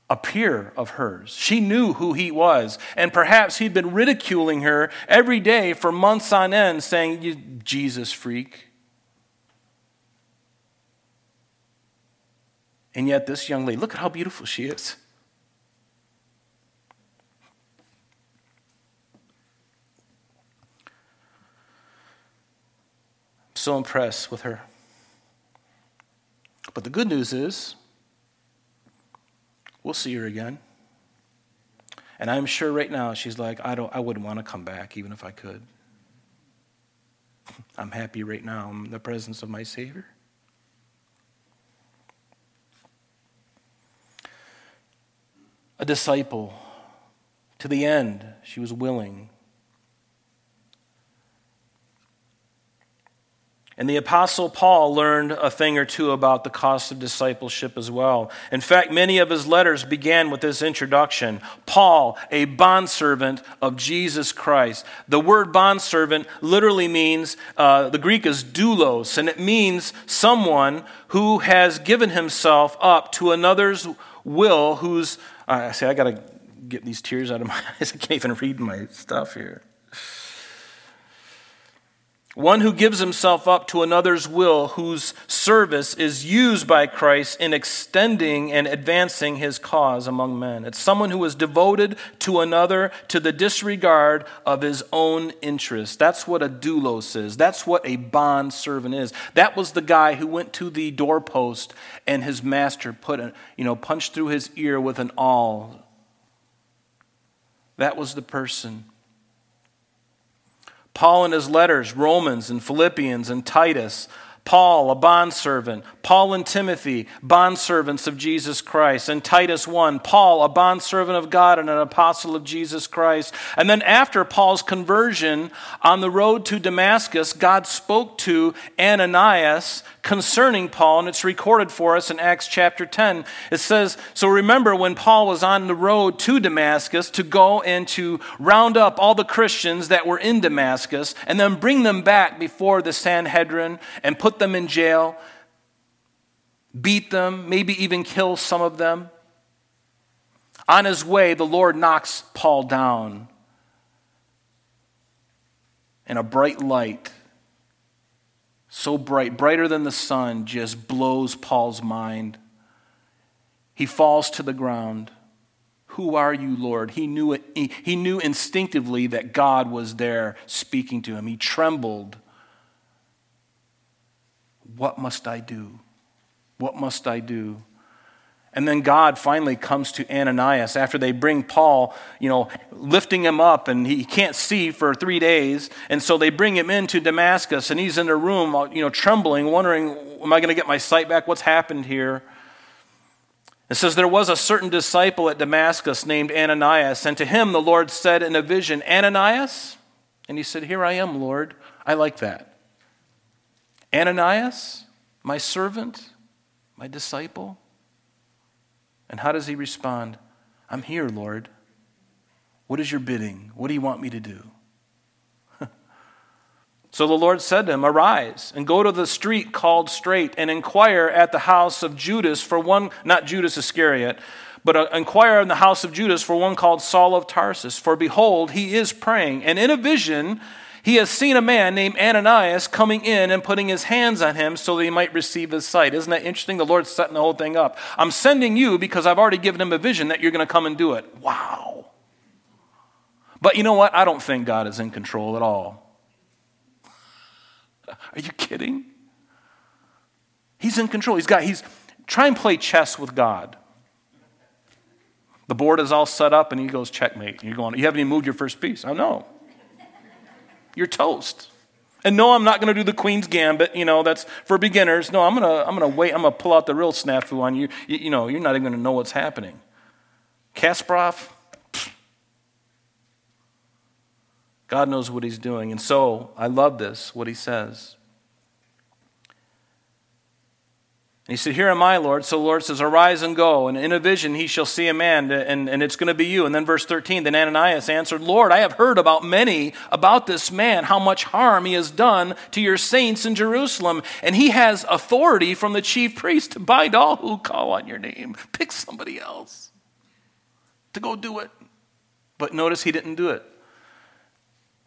Speaker 1: a peer of hers. She knew who he was. And perhaps he'd been ridiculing her every day for months on end, saying, You Jesus freak. And yet, this young lady, look at how beautiful she is. So impressed with her. But the good news is, we'll see her again. And I'm sure right now she's like, I, don't, I wouldn't want to come back even if I could. <laughs> I'm happy right now in the presence of my Savior. a disciple. To the end, she was willing. And the Apostle Paul learned a thing or two about the cost of discipleship as well. In fact, many of his letters began with this introduction Paul, a bondservant of Jesus Christ. The word bondservant literally means, uh, the Greek is doulos, and it means someone who has given himself up to another's will, who's I say, I got to get these tears out of my <laughs> eyes. I can't even read my stuff here. One who gives himself up to another's will, whose service is used by Christ in extending and advancing his cause among men. It's someone who is devoted to another to the disregard of his own interests. That's what a doulos is. That's what a bond servant is. That was the guy who went to the doorpost and his master put a, you know, punched through his ear with an awl. That was the person. Paul in his letters, Romans and Philippians and Titus, Paul, a bondservant. Paul and Timothy, bondservants of Jesus Christ. And Titus 1, Paul, a bondservant of God and an apostle of Jesus Christ. And then after Paul's conversion on the road to Damascus, God spoke to Ananias concerning Paul, and it's recorded for us in Acts chapter 10. It says, So remember when Paul was on the road to Damascus to go and to round up all the Christians that were in Damascus and then bring them back before the Sanhedrin and put them in jail, beat them, maybe even kill some of them. On his way, the Lord knocks Paul down, and a bright light so bright, brighter than the sun, just blows Paul's mind. He falls to the ground. Who are you, Lord? He knew, it, he, he knew instinctively that God was there speaking to him. He trembled. What must I do? What must I do? And then God finally comes to Ananias after they bring Paul, you know, lifting him up, and he can't see for three days. And so they bring him into Damascus, and he's in a room, you know, trembling, wondering, Am I going to get my sight back? What's happened here? It says, There was a certain disciple at Damascus named Ananias, and to him the Lord said in a vision, Ananias? And he said, Here I am, Lord. I like that. Ananias, my servant, my disciple. And how does he respond? I'm here, Lord. What is your bidding? What do you want me to do? <laughs> so the Lord said to him, Arise and go to the street called Straight and inquire at the house of Judas for one, not Judas Iscariot, but uh, inquire in the house of Judas for one called Saul of Tarsus. For behold, he is praying, and in a vision, he has seen a man named Ananias coming in and putting his hands on him so that he might receive his sight. Isn't that interesting? The Lord's setting the whole thing up. I'm sending you because I've already given him a vision that you're going to come and do it. Wow. But you know what? I don't think God is in control at all. Are you kidding? He's in control. He's got, he's, try and play chess with God. The board is all set up and he goes, checkmate. You're going, you haven't even moved your first piece. I know you're toast. And no, I'm not going to do the Queen's Gambit. You know, that's for beginners. No, I'm going to, I'm going to wait. I'm going to pull out the real snafu on you. you. You know, you're not even going to know what's happening. Kasparov, God knows what he's doing. And so I love this, what he says. And he said, Here am I, Lord. So the Lord says, Arise and go. And in a vision he shall see a man, and, and it's going to be you. And then verse 13, then Ananias answered, Lord, I have heard about many, about this man, how much harm he has done to your saints in Jerusalem. And he has authority from the chief priest to bind all who call on your name. Pick somebody else to go do it. But notice he didn't do it.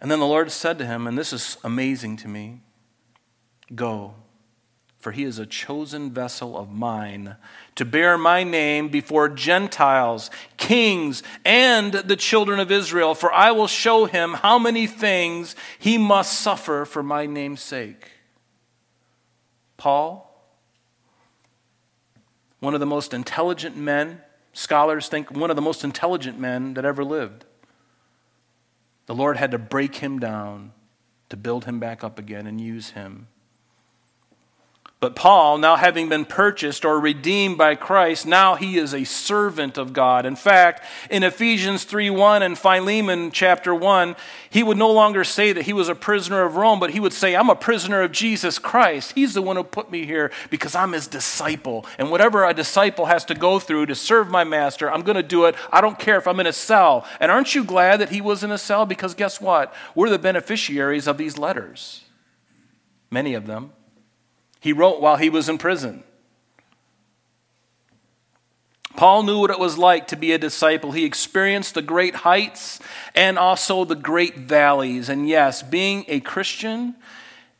Speaker 1: And then the Lord said to him, and this is amazing to me Go for he is a chosen vessel of mine to bear my name before Gentiles, kings, and the children of Israel. For I will show him how many things he must suffer for my name's sake. Paul, one of the most intelligent men, scholars think one of the most intelligent men that ever lived. The Lord had to break him down to build him back up again and use him. But Paul, now having been purchased or redeemed by Christ, now he is a servant of God. In fact, in Ephesians 3 1 and Philemon chapter 1, he would no longer say that he was a prisoner of Rome, but he would say, I'm a prisoner of Jesus Christ. He's the one who put me here because I'm his disciple. And whatever a disciple has to go through to serve my master, I'm going to do it. I don't care if I'm in a cell. And aren't you glad that he was in a cell? Because guess what? We're the beneficiaries of these letters. Many of them. He wrote while he was in prison. Paul knew what it was like to be a disciple. He experienced the great heights and also the great valleys. And yes, being a Christian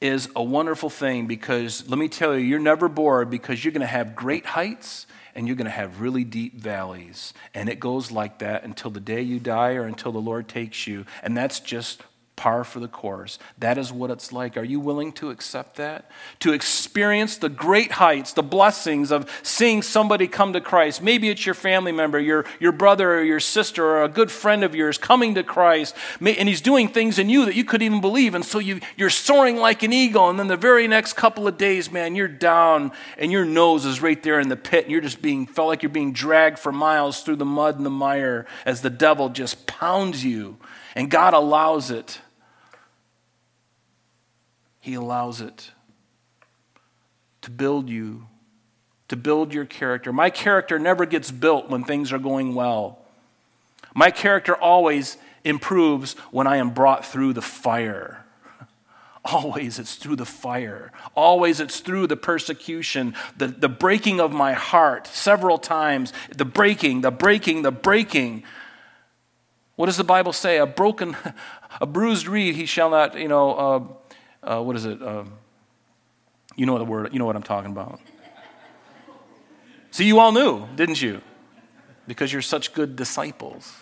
Speaker 1: is a wonderful thing because let me tell you, you're never bored because you're going to have great heights and you're going to have really deep valleys. And it goes like that until the day you die or until the Lord takes you. And that's just par for the course. That is what it's like. Are you willing to accept that? To experience the great heights, the blessings of seeing somebody come to Christ. Maybe it's your family member, your, your brother or your sister or a good friend of yours coming to Christ, and he's doing things in you that you couldn't even believe. And so you, you're soaring like an eagle, and then the very next couple of days, man, you're down and your nose is right there in the pit, and you're just being, felt like you're being dragged for miles through the mud and the mire as the devil just pounds you. And God allows it he allows it to build you, to build your character. My character never gets built when things are going well. My character always improves when I am brought through the fire. <laughs> Always it's through the fire. Always it's through the persecution, the, the breaking of my heart several times. The breaking, the breaking, the breaking. What does the Bible say? A broken, <laughs> a bruised reed he shall not, you know, uh, uh, what is it? Um, you know the word. You know what I'm talking about. See, you all knew, didn't you? Because you're such good disciples.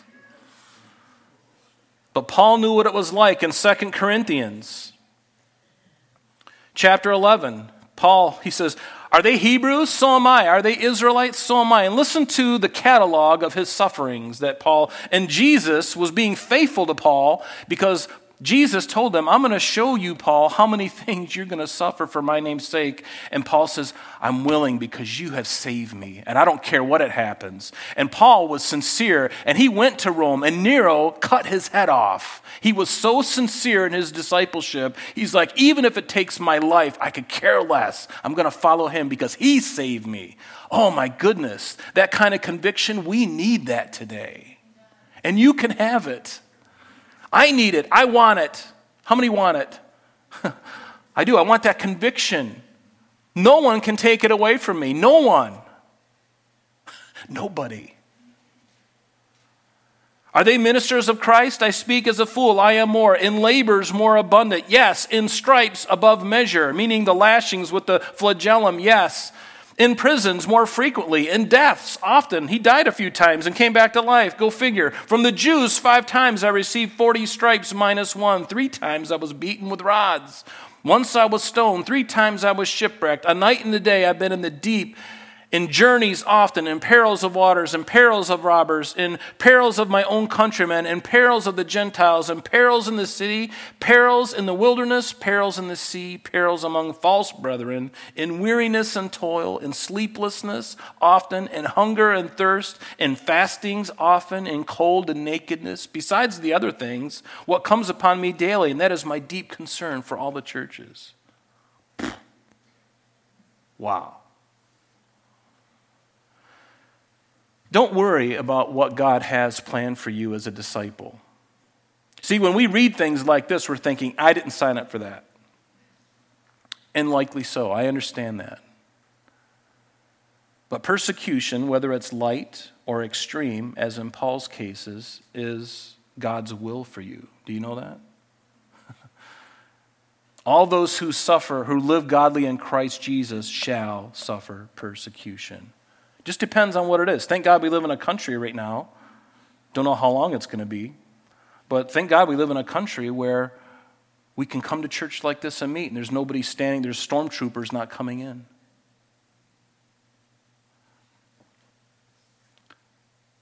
Speaker 1: But Paul knew what it was like in 2 Corinthians chapter 11. Paul, he says, Are they Hebrews? So am I. Are they Israelites? So am I. And listen to the catalog of his sufferings that Paul, and Jesus was being faithful to Paul because Jesus told them, I'm going to show you, Paul, how many <laughs> things you're going to suffer for my name's sake. And Paul says, I'm willing because you have saved me, and I don't care what it happens. And Paul was sincere, and he went to Rome, and Nero cut his head off. He was so sincere in his discipleship. He's like, even if it takes my life, I could care less. I'm going to follow him because he saved me. Oh my goodness, that kind of conviction, we need that today. and you can have it. I need it. I want it. How many want it? <laughs> I do. I want that conviction. No one can take it away from me. No one. <laughs> Nobody. Are they ministers of Christ? I speak as a fool. I am more. In labors more abundant. Yes. In stripes above measure, meaning the lashings with the flagellum. Yes. In prisons more frequently. In deaths often. He died a few times and came back to life. Go figure. From the Jews, five times I received 40 stripes minus one. Three times I was beaten with rods. Once I was stoned. Three times I was shipwrecked. A night and a day I've been in the deep in journeys often, in perils of waters, in perils of robbers, in perils of my own countrymen, in perils of the Gentiles, in perils in the city, perils in the wilderness, perils in the sea, perils among false brethren, in weariness and toil, in sleeplessness often, in hunger and thirst, in fastings often, in cold and nakedness, besides the other things, what comes upon me daily, and that is my deep concern for all the churches. Wow. Don't worry about what God has planned for you as a disciple. See, when we read things like this, we're thinking, I didn't sign up for that. And likely so. I understand that. But persecution, whether it's light or extreme, as in Paul's cases, is God's will for you. Do you know that? <laughs> All those who suffer, who live godly in Christ Jesus, shall suffer persecution. Just depends on what it is. Thank God we live in a country right now. Don't know how long it's going to be. But thank God we live in a country where we can come to church like this and meet, and there's nobody standing, there's stormtroopers not coming in.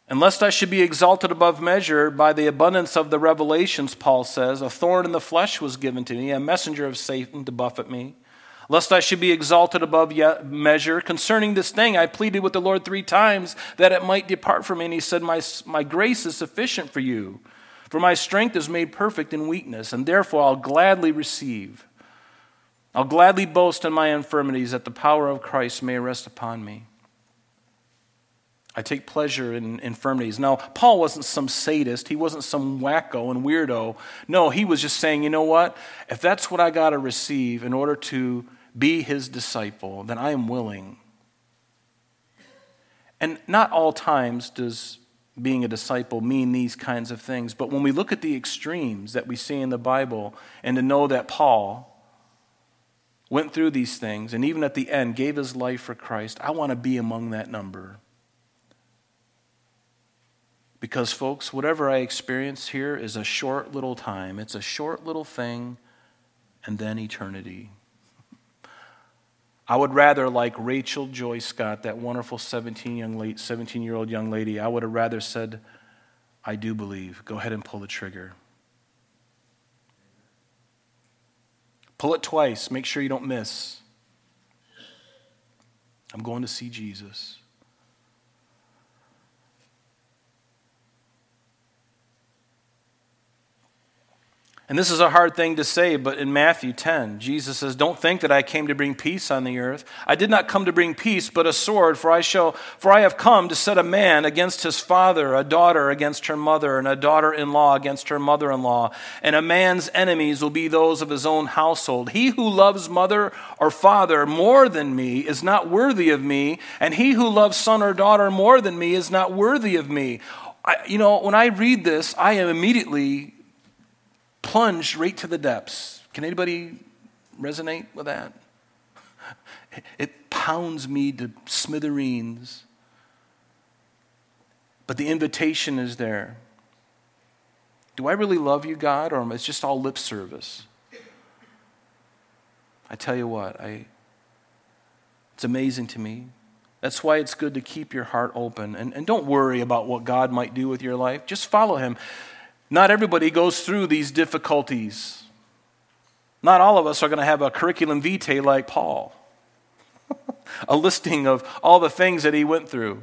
Speaker 1: Unless I should be exalted above measure by the abundance of the revelations, Paul says, a thorn in the flesh was given to me, a messenger of Satan to buffet me lest I should be exalted above measure. Concerning this thing, I pleaded with the Lord three times that it might depart from me. And he said, My, my grace is sufficient for you, for my strength is made perfect in weakness, and therefore I'll gladly receive. I'll gladly boast in my infirmities that the power of Christ may rest upon me. I take pleasure in infirmities. Now, Paul wasn't some sadist. He wasn't some wacko and weirdo. No, he was just saying, you know what? If that's what I got to receive in order to be his disciple, then I am willing. And not all times does being a disciple mean these kinds of things. But when we look at the extremes that we see in the Bible, and to know that Paul went through these things and even at the end gave his life for Christ, I want to be among that number. Because, folks, whatever I experience here is a short little time. It's a short little thing, and then eternity. I would rather, like Rachel Joy Scott, that wonderful 17 young 17 year old young lady, I would have rather said, I do believe. Go ahead and pull the trigger. Pull it twice. Make sure you don't miss. I'm going to see Jesus. And this is a hard thing to say, but in Matthew 10, Jesus says, Don't think that I came to bring peace on the earth. I did not come to bring peace, but a sword, for I shall for I have come to set a man against his father, a daughter against her mother, and a daughter in law against her mother in law. And a man's enemies will be those of his own household. He who loves mother or father more than me is not worthy of me, and he who loves son or daughter more than me is not worthy of me. I, you know, when I read this, I am immediately plunged right to the depths. Can anybody resonate with that? It pounds me to smithereens. But the invitation is there. Do I really love you, God, or it's just all lip service? I tell you what, I, it's amazing to me. That's why it's good to keep your heart open. And, and don't worry about what God might do with your life. Just follow Him. Not everybody goes through these difficulties. Not all of us are going to have a curriculum vitae like Paul, <laughs> a listing of all the things that he went through.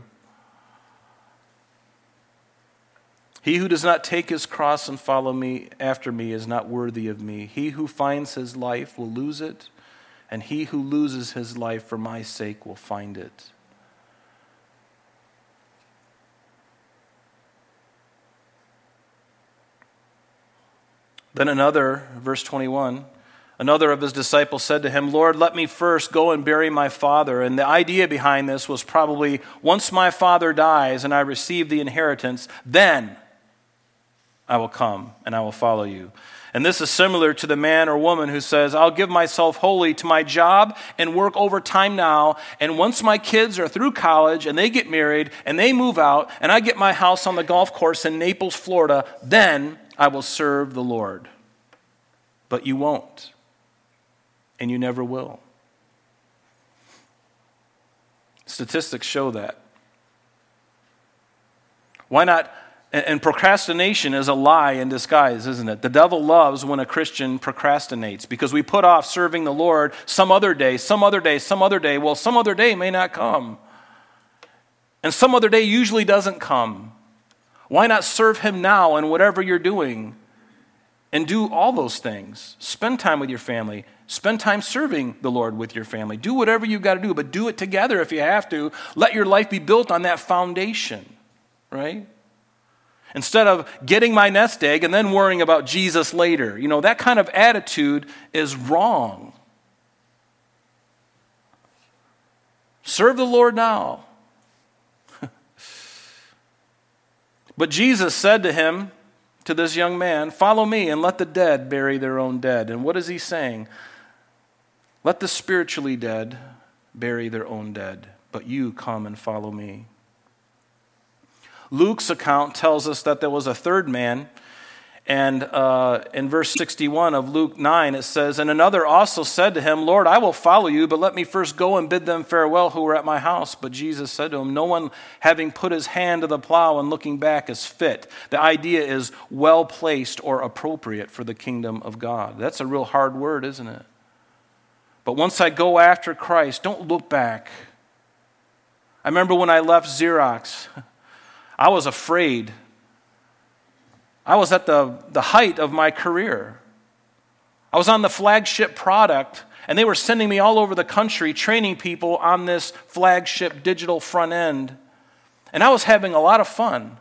Speaker 1: He who does not take his cross and follow me after me is not worthy of me. He who finds his life will lose it, and he who loses his life for my sake will find it. Then another, verse 21, another of his disciples said to him, Lord, let me first go and bury my father. And the idea behind this was probably once my father dies and I receive the inheritance, then I will come and I will follow you. And this is similar to the man or woman who says, I'll give myself wholly to my job and work overtime now. And once my kids are through college and they get married and they move out and I get my house on the golf course in Naples, Florida, then I will serve the Lord. But you won't. And you never will. Statistics show that. Why not? And procrastination is a lie in disguise, isn't it? The devil loves when a Christian procrastinates because we put off serving the Lord some other day, some other day, some other day. Well, some other day may not come. And some other day usually doesn't come. Why not serve Him now in whatever you're doing? And do all those things. Spend time with your family. Spend time serving the Lord with your family. Do whatever you've got to do, but do it together if you have to. Let your life be built on that foundation, right? Instead of getting my nest egg and then worrying about Jesus later. You know, that kind of attitude is wrong. Serve the Lord now. But Jesus said to him, to this young man, Follow me and let the dead bury their own dead. And what is he saying? Let the spiritually dead bury their own dead, but you come and follow me. Luke's account tells us that there was a third man and uh, in verse 61 of Luke 9, it says, And another also said to him, Lord, I will follow you, but let me first go and bid them farewell who are at my house. But Jesus said to him, No one having put his hand to the plow and looking back is fit. The idea is well placed or appropriate for the kingdom of God. That's a real hard word, isn't it? But once I go after Christ, don't look back. I remember when I left Xerox, <laughs> I was afraid I was at the, the height of my career. I was on the flagship product, and they were sending me all over the country training people on this flagship digital front end. And I was having a lot of fun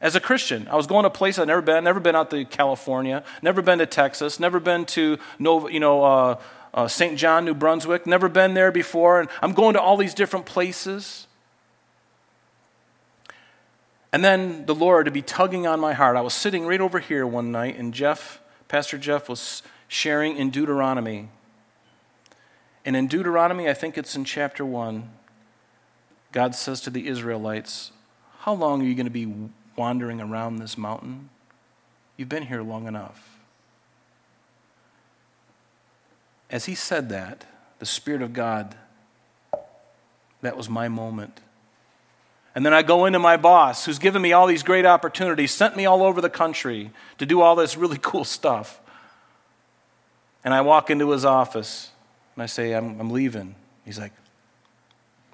Speaker 1: as a Christian. I was going to places I'd never been, never been out to California, never been to Texas, never been to Nova, you know, uh, uh, St. John, New Brunswick, never been there before. And I'm going to all these different places. And then the Lord to be tugging on my heart. I was sitting right over here one night, and Jeff, Pastor Jeff, was sharing in Deuteronomy. And in Deuteronomy, I think it's in chapter 1, God says to the Israelites, How long are you going to be wandering around this mountain? You've been here long enough. As he said that, the Spirit of God, that was my moment. And then I go into my boss, who's given me all these great opportunities, sent me all over the country to do all this really <laughs> cool stuff. And I walk into his office and I say, I'm, I'm leaving. He's like,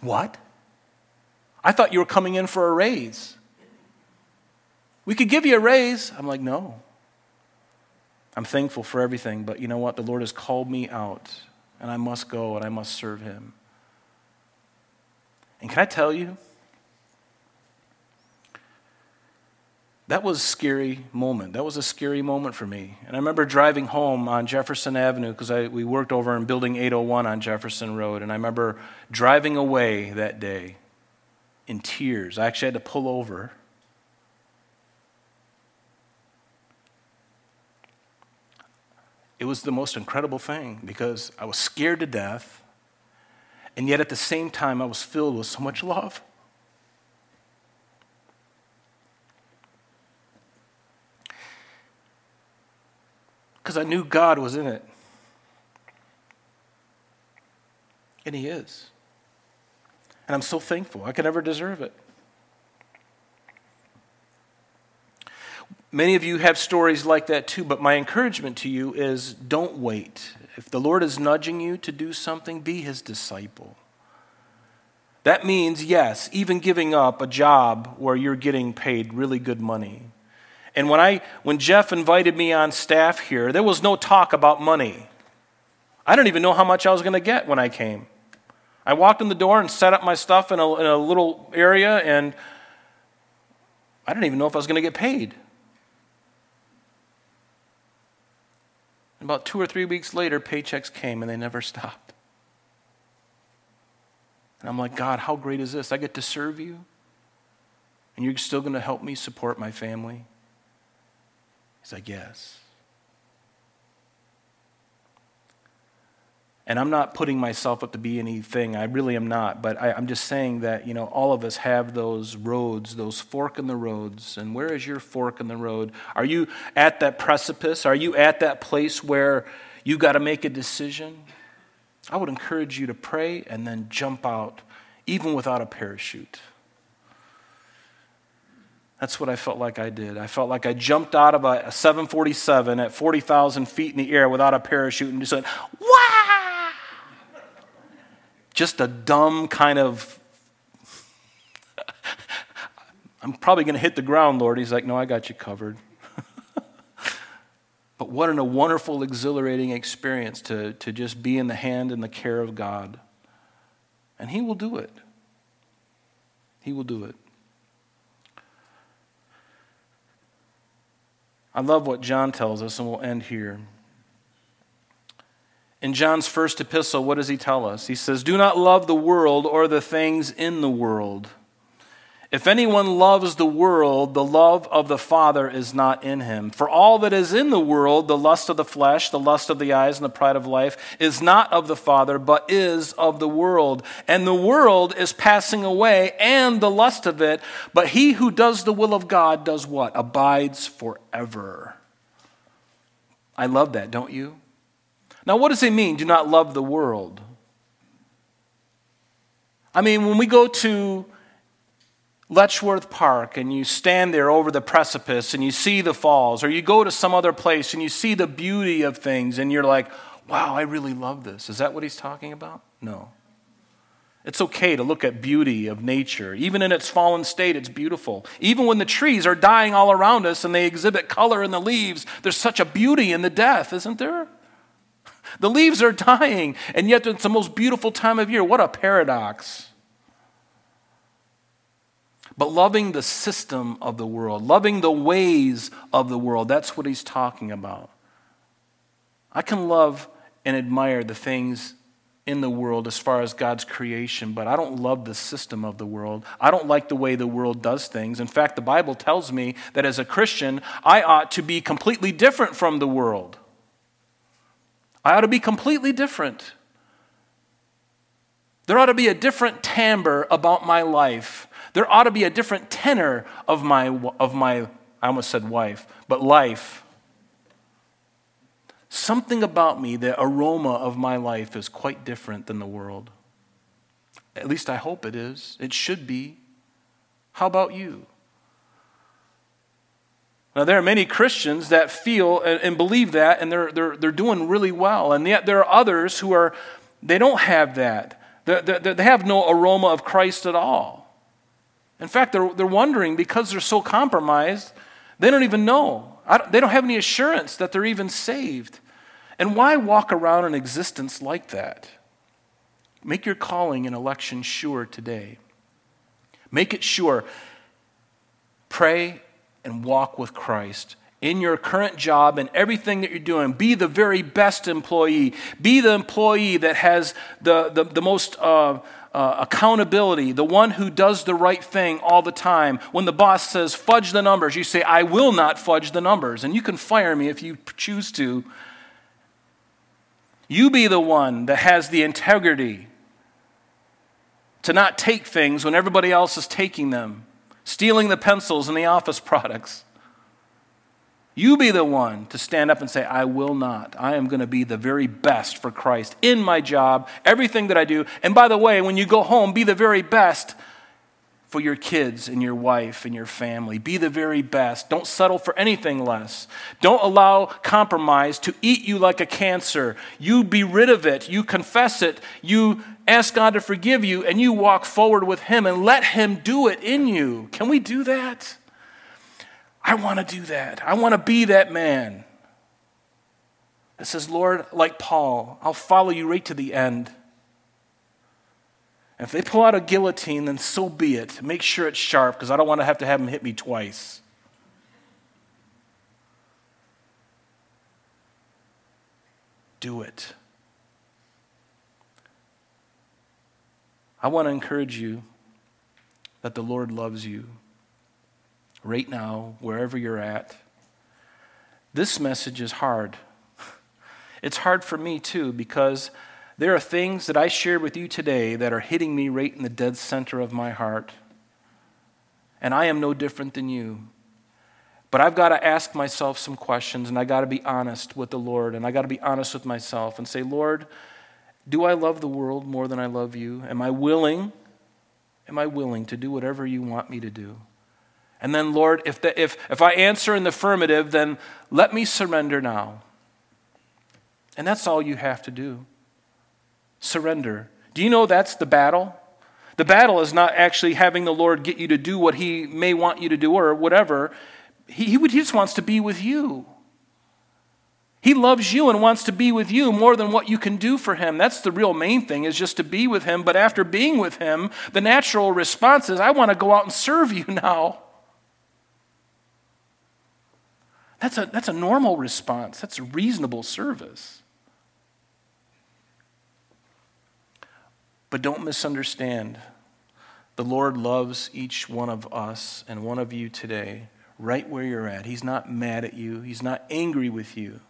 Speaker 1: What? I thought you were coming in for a raise. We could give you a raise. I'm like, No. I'm thankful for everything, but you know what? The Lord has called me out, and I must go and I must serve him. And can I tell you? That was a scary moment. That was a scary moment for me. And I remember driving home on Jefferson Avenue because we worked over in Building 801 on Jefferson Road. And I remember driving away that day in tears. I actually had to pull over. It was the most incredible thing because I was scared to death. And yet at the same time, I was filled with so much love. Because I knew God was in it. And He is. And I'm so thankful. I could never deserve it. Many of you have stories like that too, but my encouragement to you is don't wait. If the Lord is nudging you to do something, be His disciple. That means, yes, even giving up a job where you're getting paid really good money and when, I, when Jeff invited me on staff here, there was no talk about money. I don't even know how much I was going to get when I came. I walked in the door and set up my stuff in a, in a little area, and I didn't even know if I was going to get paid. About two or three weeks later, paychecks came and they never <laughs> stopped. And I'm like, God, how great is this? I get to serve you, and you're still going to help me support my family? He's like, Yes. And I'm not putting myself up to be anything. I really am not. But I, am just saying that, you know, all of us have those roads, those fork in the roads. And where is your fork in the road? Are you at that precipice? Are you at that place where you got to make a decision? I would encourage you to pray and then jump out, even without a parachute. That's what I felt like I did. I felt like I jumped out of a 747 at 40,000 feet in the air without a parachute and just went, wow! just a dumb kind of, <laughs> I'm probably going to hit the ground, Lord. He's like, No, I got you covered. <laughs> but what a wonderful, exhilarating experience to, to just be in the hand and the care of God. And He will do it. He will do it. I love what John tells us, and we'll end here. In John's first epistle, what does he tell us? He says, Do not love the world or the things in the world. If anyone loves the world, the love of the Father is not in him. For all that is in the world, the lust of the flesh, the lust of the eyes, and the pride of life, is not of the Father, but is of the world. And the world is passing away, and the lust of it. But he who does the will of God does what? Abides forever. I love that, don't you? Now, what does it mean, do not love the world? I mean, when we go to Letchworth Park and you stand there over the precipice and you see the falls, or you go to some other place and you see the beauty of things and you're like, wow, I really love this. Is that what he's talking about? No. It's okay to look at beauty of nature. Even in its fallen state, it's beautiful. Even when the trees are dying all around us and they exhibit color in the leaves, there's such a beauty in the death, isn't there? <laughs> The leaves are dying, and yet it's the most beautiful time of year. What a paradox. But loving the system of the world, loving the ways of the world, that's what he's talking about. I can love and admire the things in the world as far as God's creation, but I don't love the system of the world. I don't like the way the world does things. In fact, the Bible tells me that as a Christian, I ought to be completely different from the world. I ought to be completely different. There ought to be a different timbre about my life. There ought to be a different tenor of my, of my I almost said wife, but life. Something about me, the aroma of my life is quite different than the world. At least I hope it is. It should be. How about you? Now, there are many Christians that feel and, believe that, and they're, they're, they're doing really well. And yet, there are others who are, they don't have that. They, they, they have no aroma of Christ at all. In fact, they're, they're wondering because they're so compromised, they don't even know. Don't, they don't have any assurance that they're even saved. And why walk around an existence like that? Make your calling and election sure today. Make it sure. Pray and walk with Christ in your current job and everything that you're doing. Be the very best employee. Be the employee that has the, the, the most uh, uh, accountability, the one who does the right thing all the time. When the boss says, fudge the numbers, you say, I will not fudge the numbers. And you can fire me if you choose to. You be the one that has the integrity to not take things when everybody else is taking them stealing the pencils and the office <laughs> products. You be the one to stand up and say, I will not. I am going to be the very best for Christ in my job, everything that I do. And by the way, when you go home, be the very best for your kids and your wife and your family. Be the very best. Don't settle for anything less. Don't allow compromise to eat you like a cancer. You be rid of it. You confess it. You ask God to forgive you and you walk forward with Him and let Him do it in you. Can we do that? I want to do that. I want to be that man that says, Lord, like Paul, I'll follow you right to the end. if they pull out a guillotine, then so be it. Make sure it's sharp because I don't want to have to have them hit me twice. do it. I want to encourage you that the Lord loves you right now, wherever you're at. This message is hard. It's hard for me too because there are things that I shared with you today that are hitting me right in the dead center of my heart. And I am no different than you. But I've got to ask myself some questions and I got to be honest with the Lord and I got to be honest with myself and say, Lord, do I love the world more than I love you? Am I willing? Am I willing to do whatever you want me to do? And then, Lord, if, the, if, if I answer in the affirmative, then let me surrender now. And that's all you have to do surrender. Do you know that's the battle? The battle is not actually having the Lord get you to do what He may want you to do or whatever. He, he, just wants to be with you. He loves you and wants to be with you more than what you can do for him. That's the real main thing, is just to be with him. But after being with him, the natural response is, I want to go out and serve you <laughs> now. That's a, that's a normal response, that's a reasonable service. But don't misunderstand. The Lord loves each one of us and one of you today, right where you're at. He's not mad at you, He's not angry with you.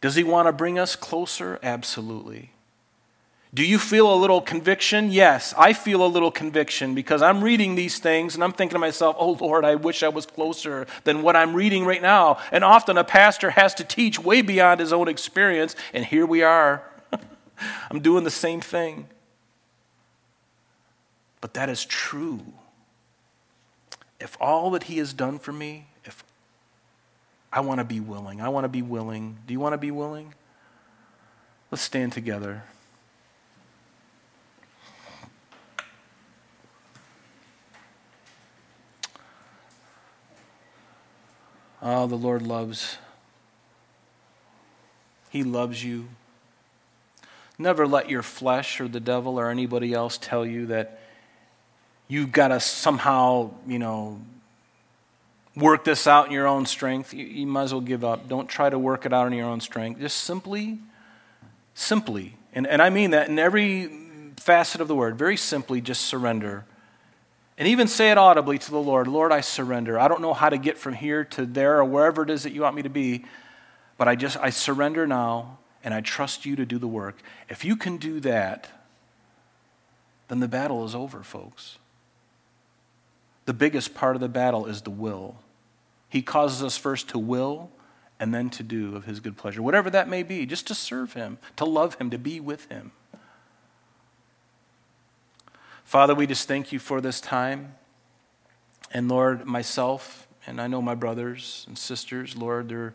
Speaker 1: Does He want to bring us closer? Absolutely. Do you feel a little conviction? Yes, I feel a little conviction because I'm reading these things and I'm thinking to myself, oh Lord, I wish I was closer than what I'm reading right now. And often a pastor has to teach way beyond his own experience, and here we are. <laughs> I'm doing the same thing. But that is true. If all that He has done for me, if I want to be willing, I want to be willing. Do you want to be willing? Let's stand together. Oh, the Lord loves. He loves you. Never let your flesh or the devil or anybody else tell you that you've got to somehow, you know, work this out in your own strength. You, you might as well give up. Don't try to work it out in your own strength. Just simply, simply, and, and I mean that in every facet of the word, very simply, just surrender and even say it audibly to the Lord Lord, I surrender. I don't know how to get from here to there or wherever it is that you want me to be, but I just, I surrender now and I trust you to do the work. If you can do that, then the battle is over, folks. The biggest part of the battle is the will. He causes us first to will and then to do of his good pleasure, whatever that may be, just to serve him, to love him, to be with him. Father, we just thank you for this time. And Lord, myself, and I know my brothers and sisters, Lord, they're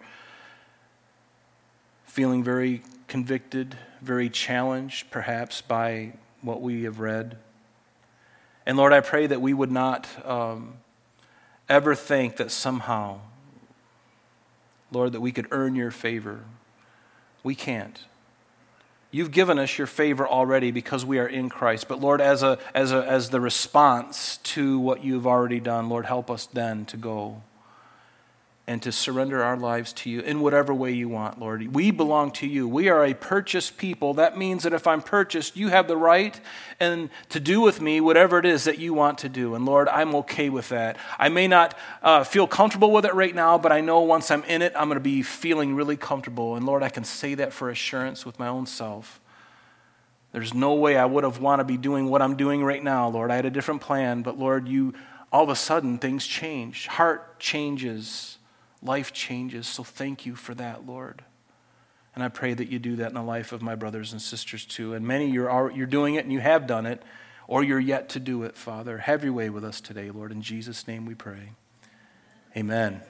Speaker 1: feeling very convicted, very challenged, perhaps, by what we have read. And Lord, I pray that we would not um, ever think that somehow, Lord, that we could earn your favor. We can't. You've given us your favor already because we are in Christ. But Lord, as, a, as, a, as the response to what you've already done, Lord, help us then to go and to surrender our lives to you in whatever way you want, Lord. We belong to you. We are a purchased people. That means that if I'm purchased, you have the right and to do with me whatever it is that you want to do. And Lord, I'm okay with that. I may not uh, feel comfortable with it right now, but I know once I'm in it, I'm going to be feeling really comfortable. And Lord, I can say that for assurance with my own self. There's no way I would have wanted to be doing what I'm doing right now, Lord. I had a different plan, but Lord, you all of a sudden things change. Heart changes life changes. So thank you for that, Lord. And I pray that you do that in the life of my brothers and sisters too. And many you're, you're doing it and you have done it, or you're yet to do it, Father. Have your way with us today, Lord. In Jesus' name we pray. Amen.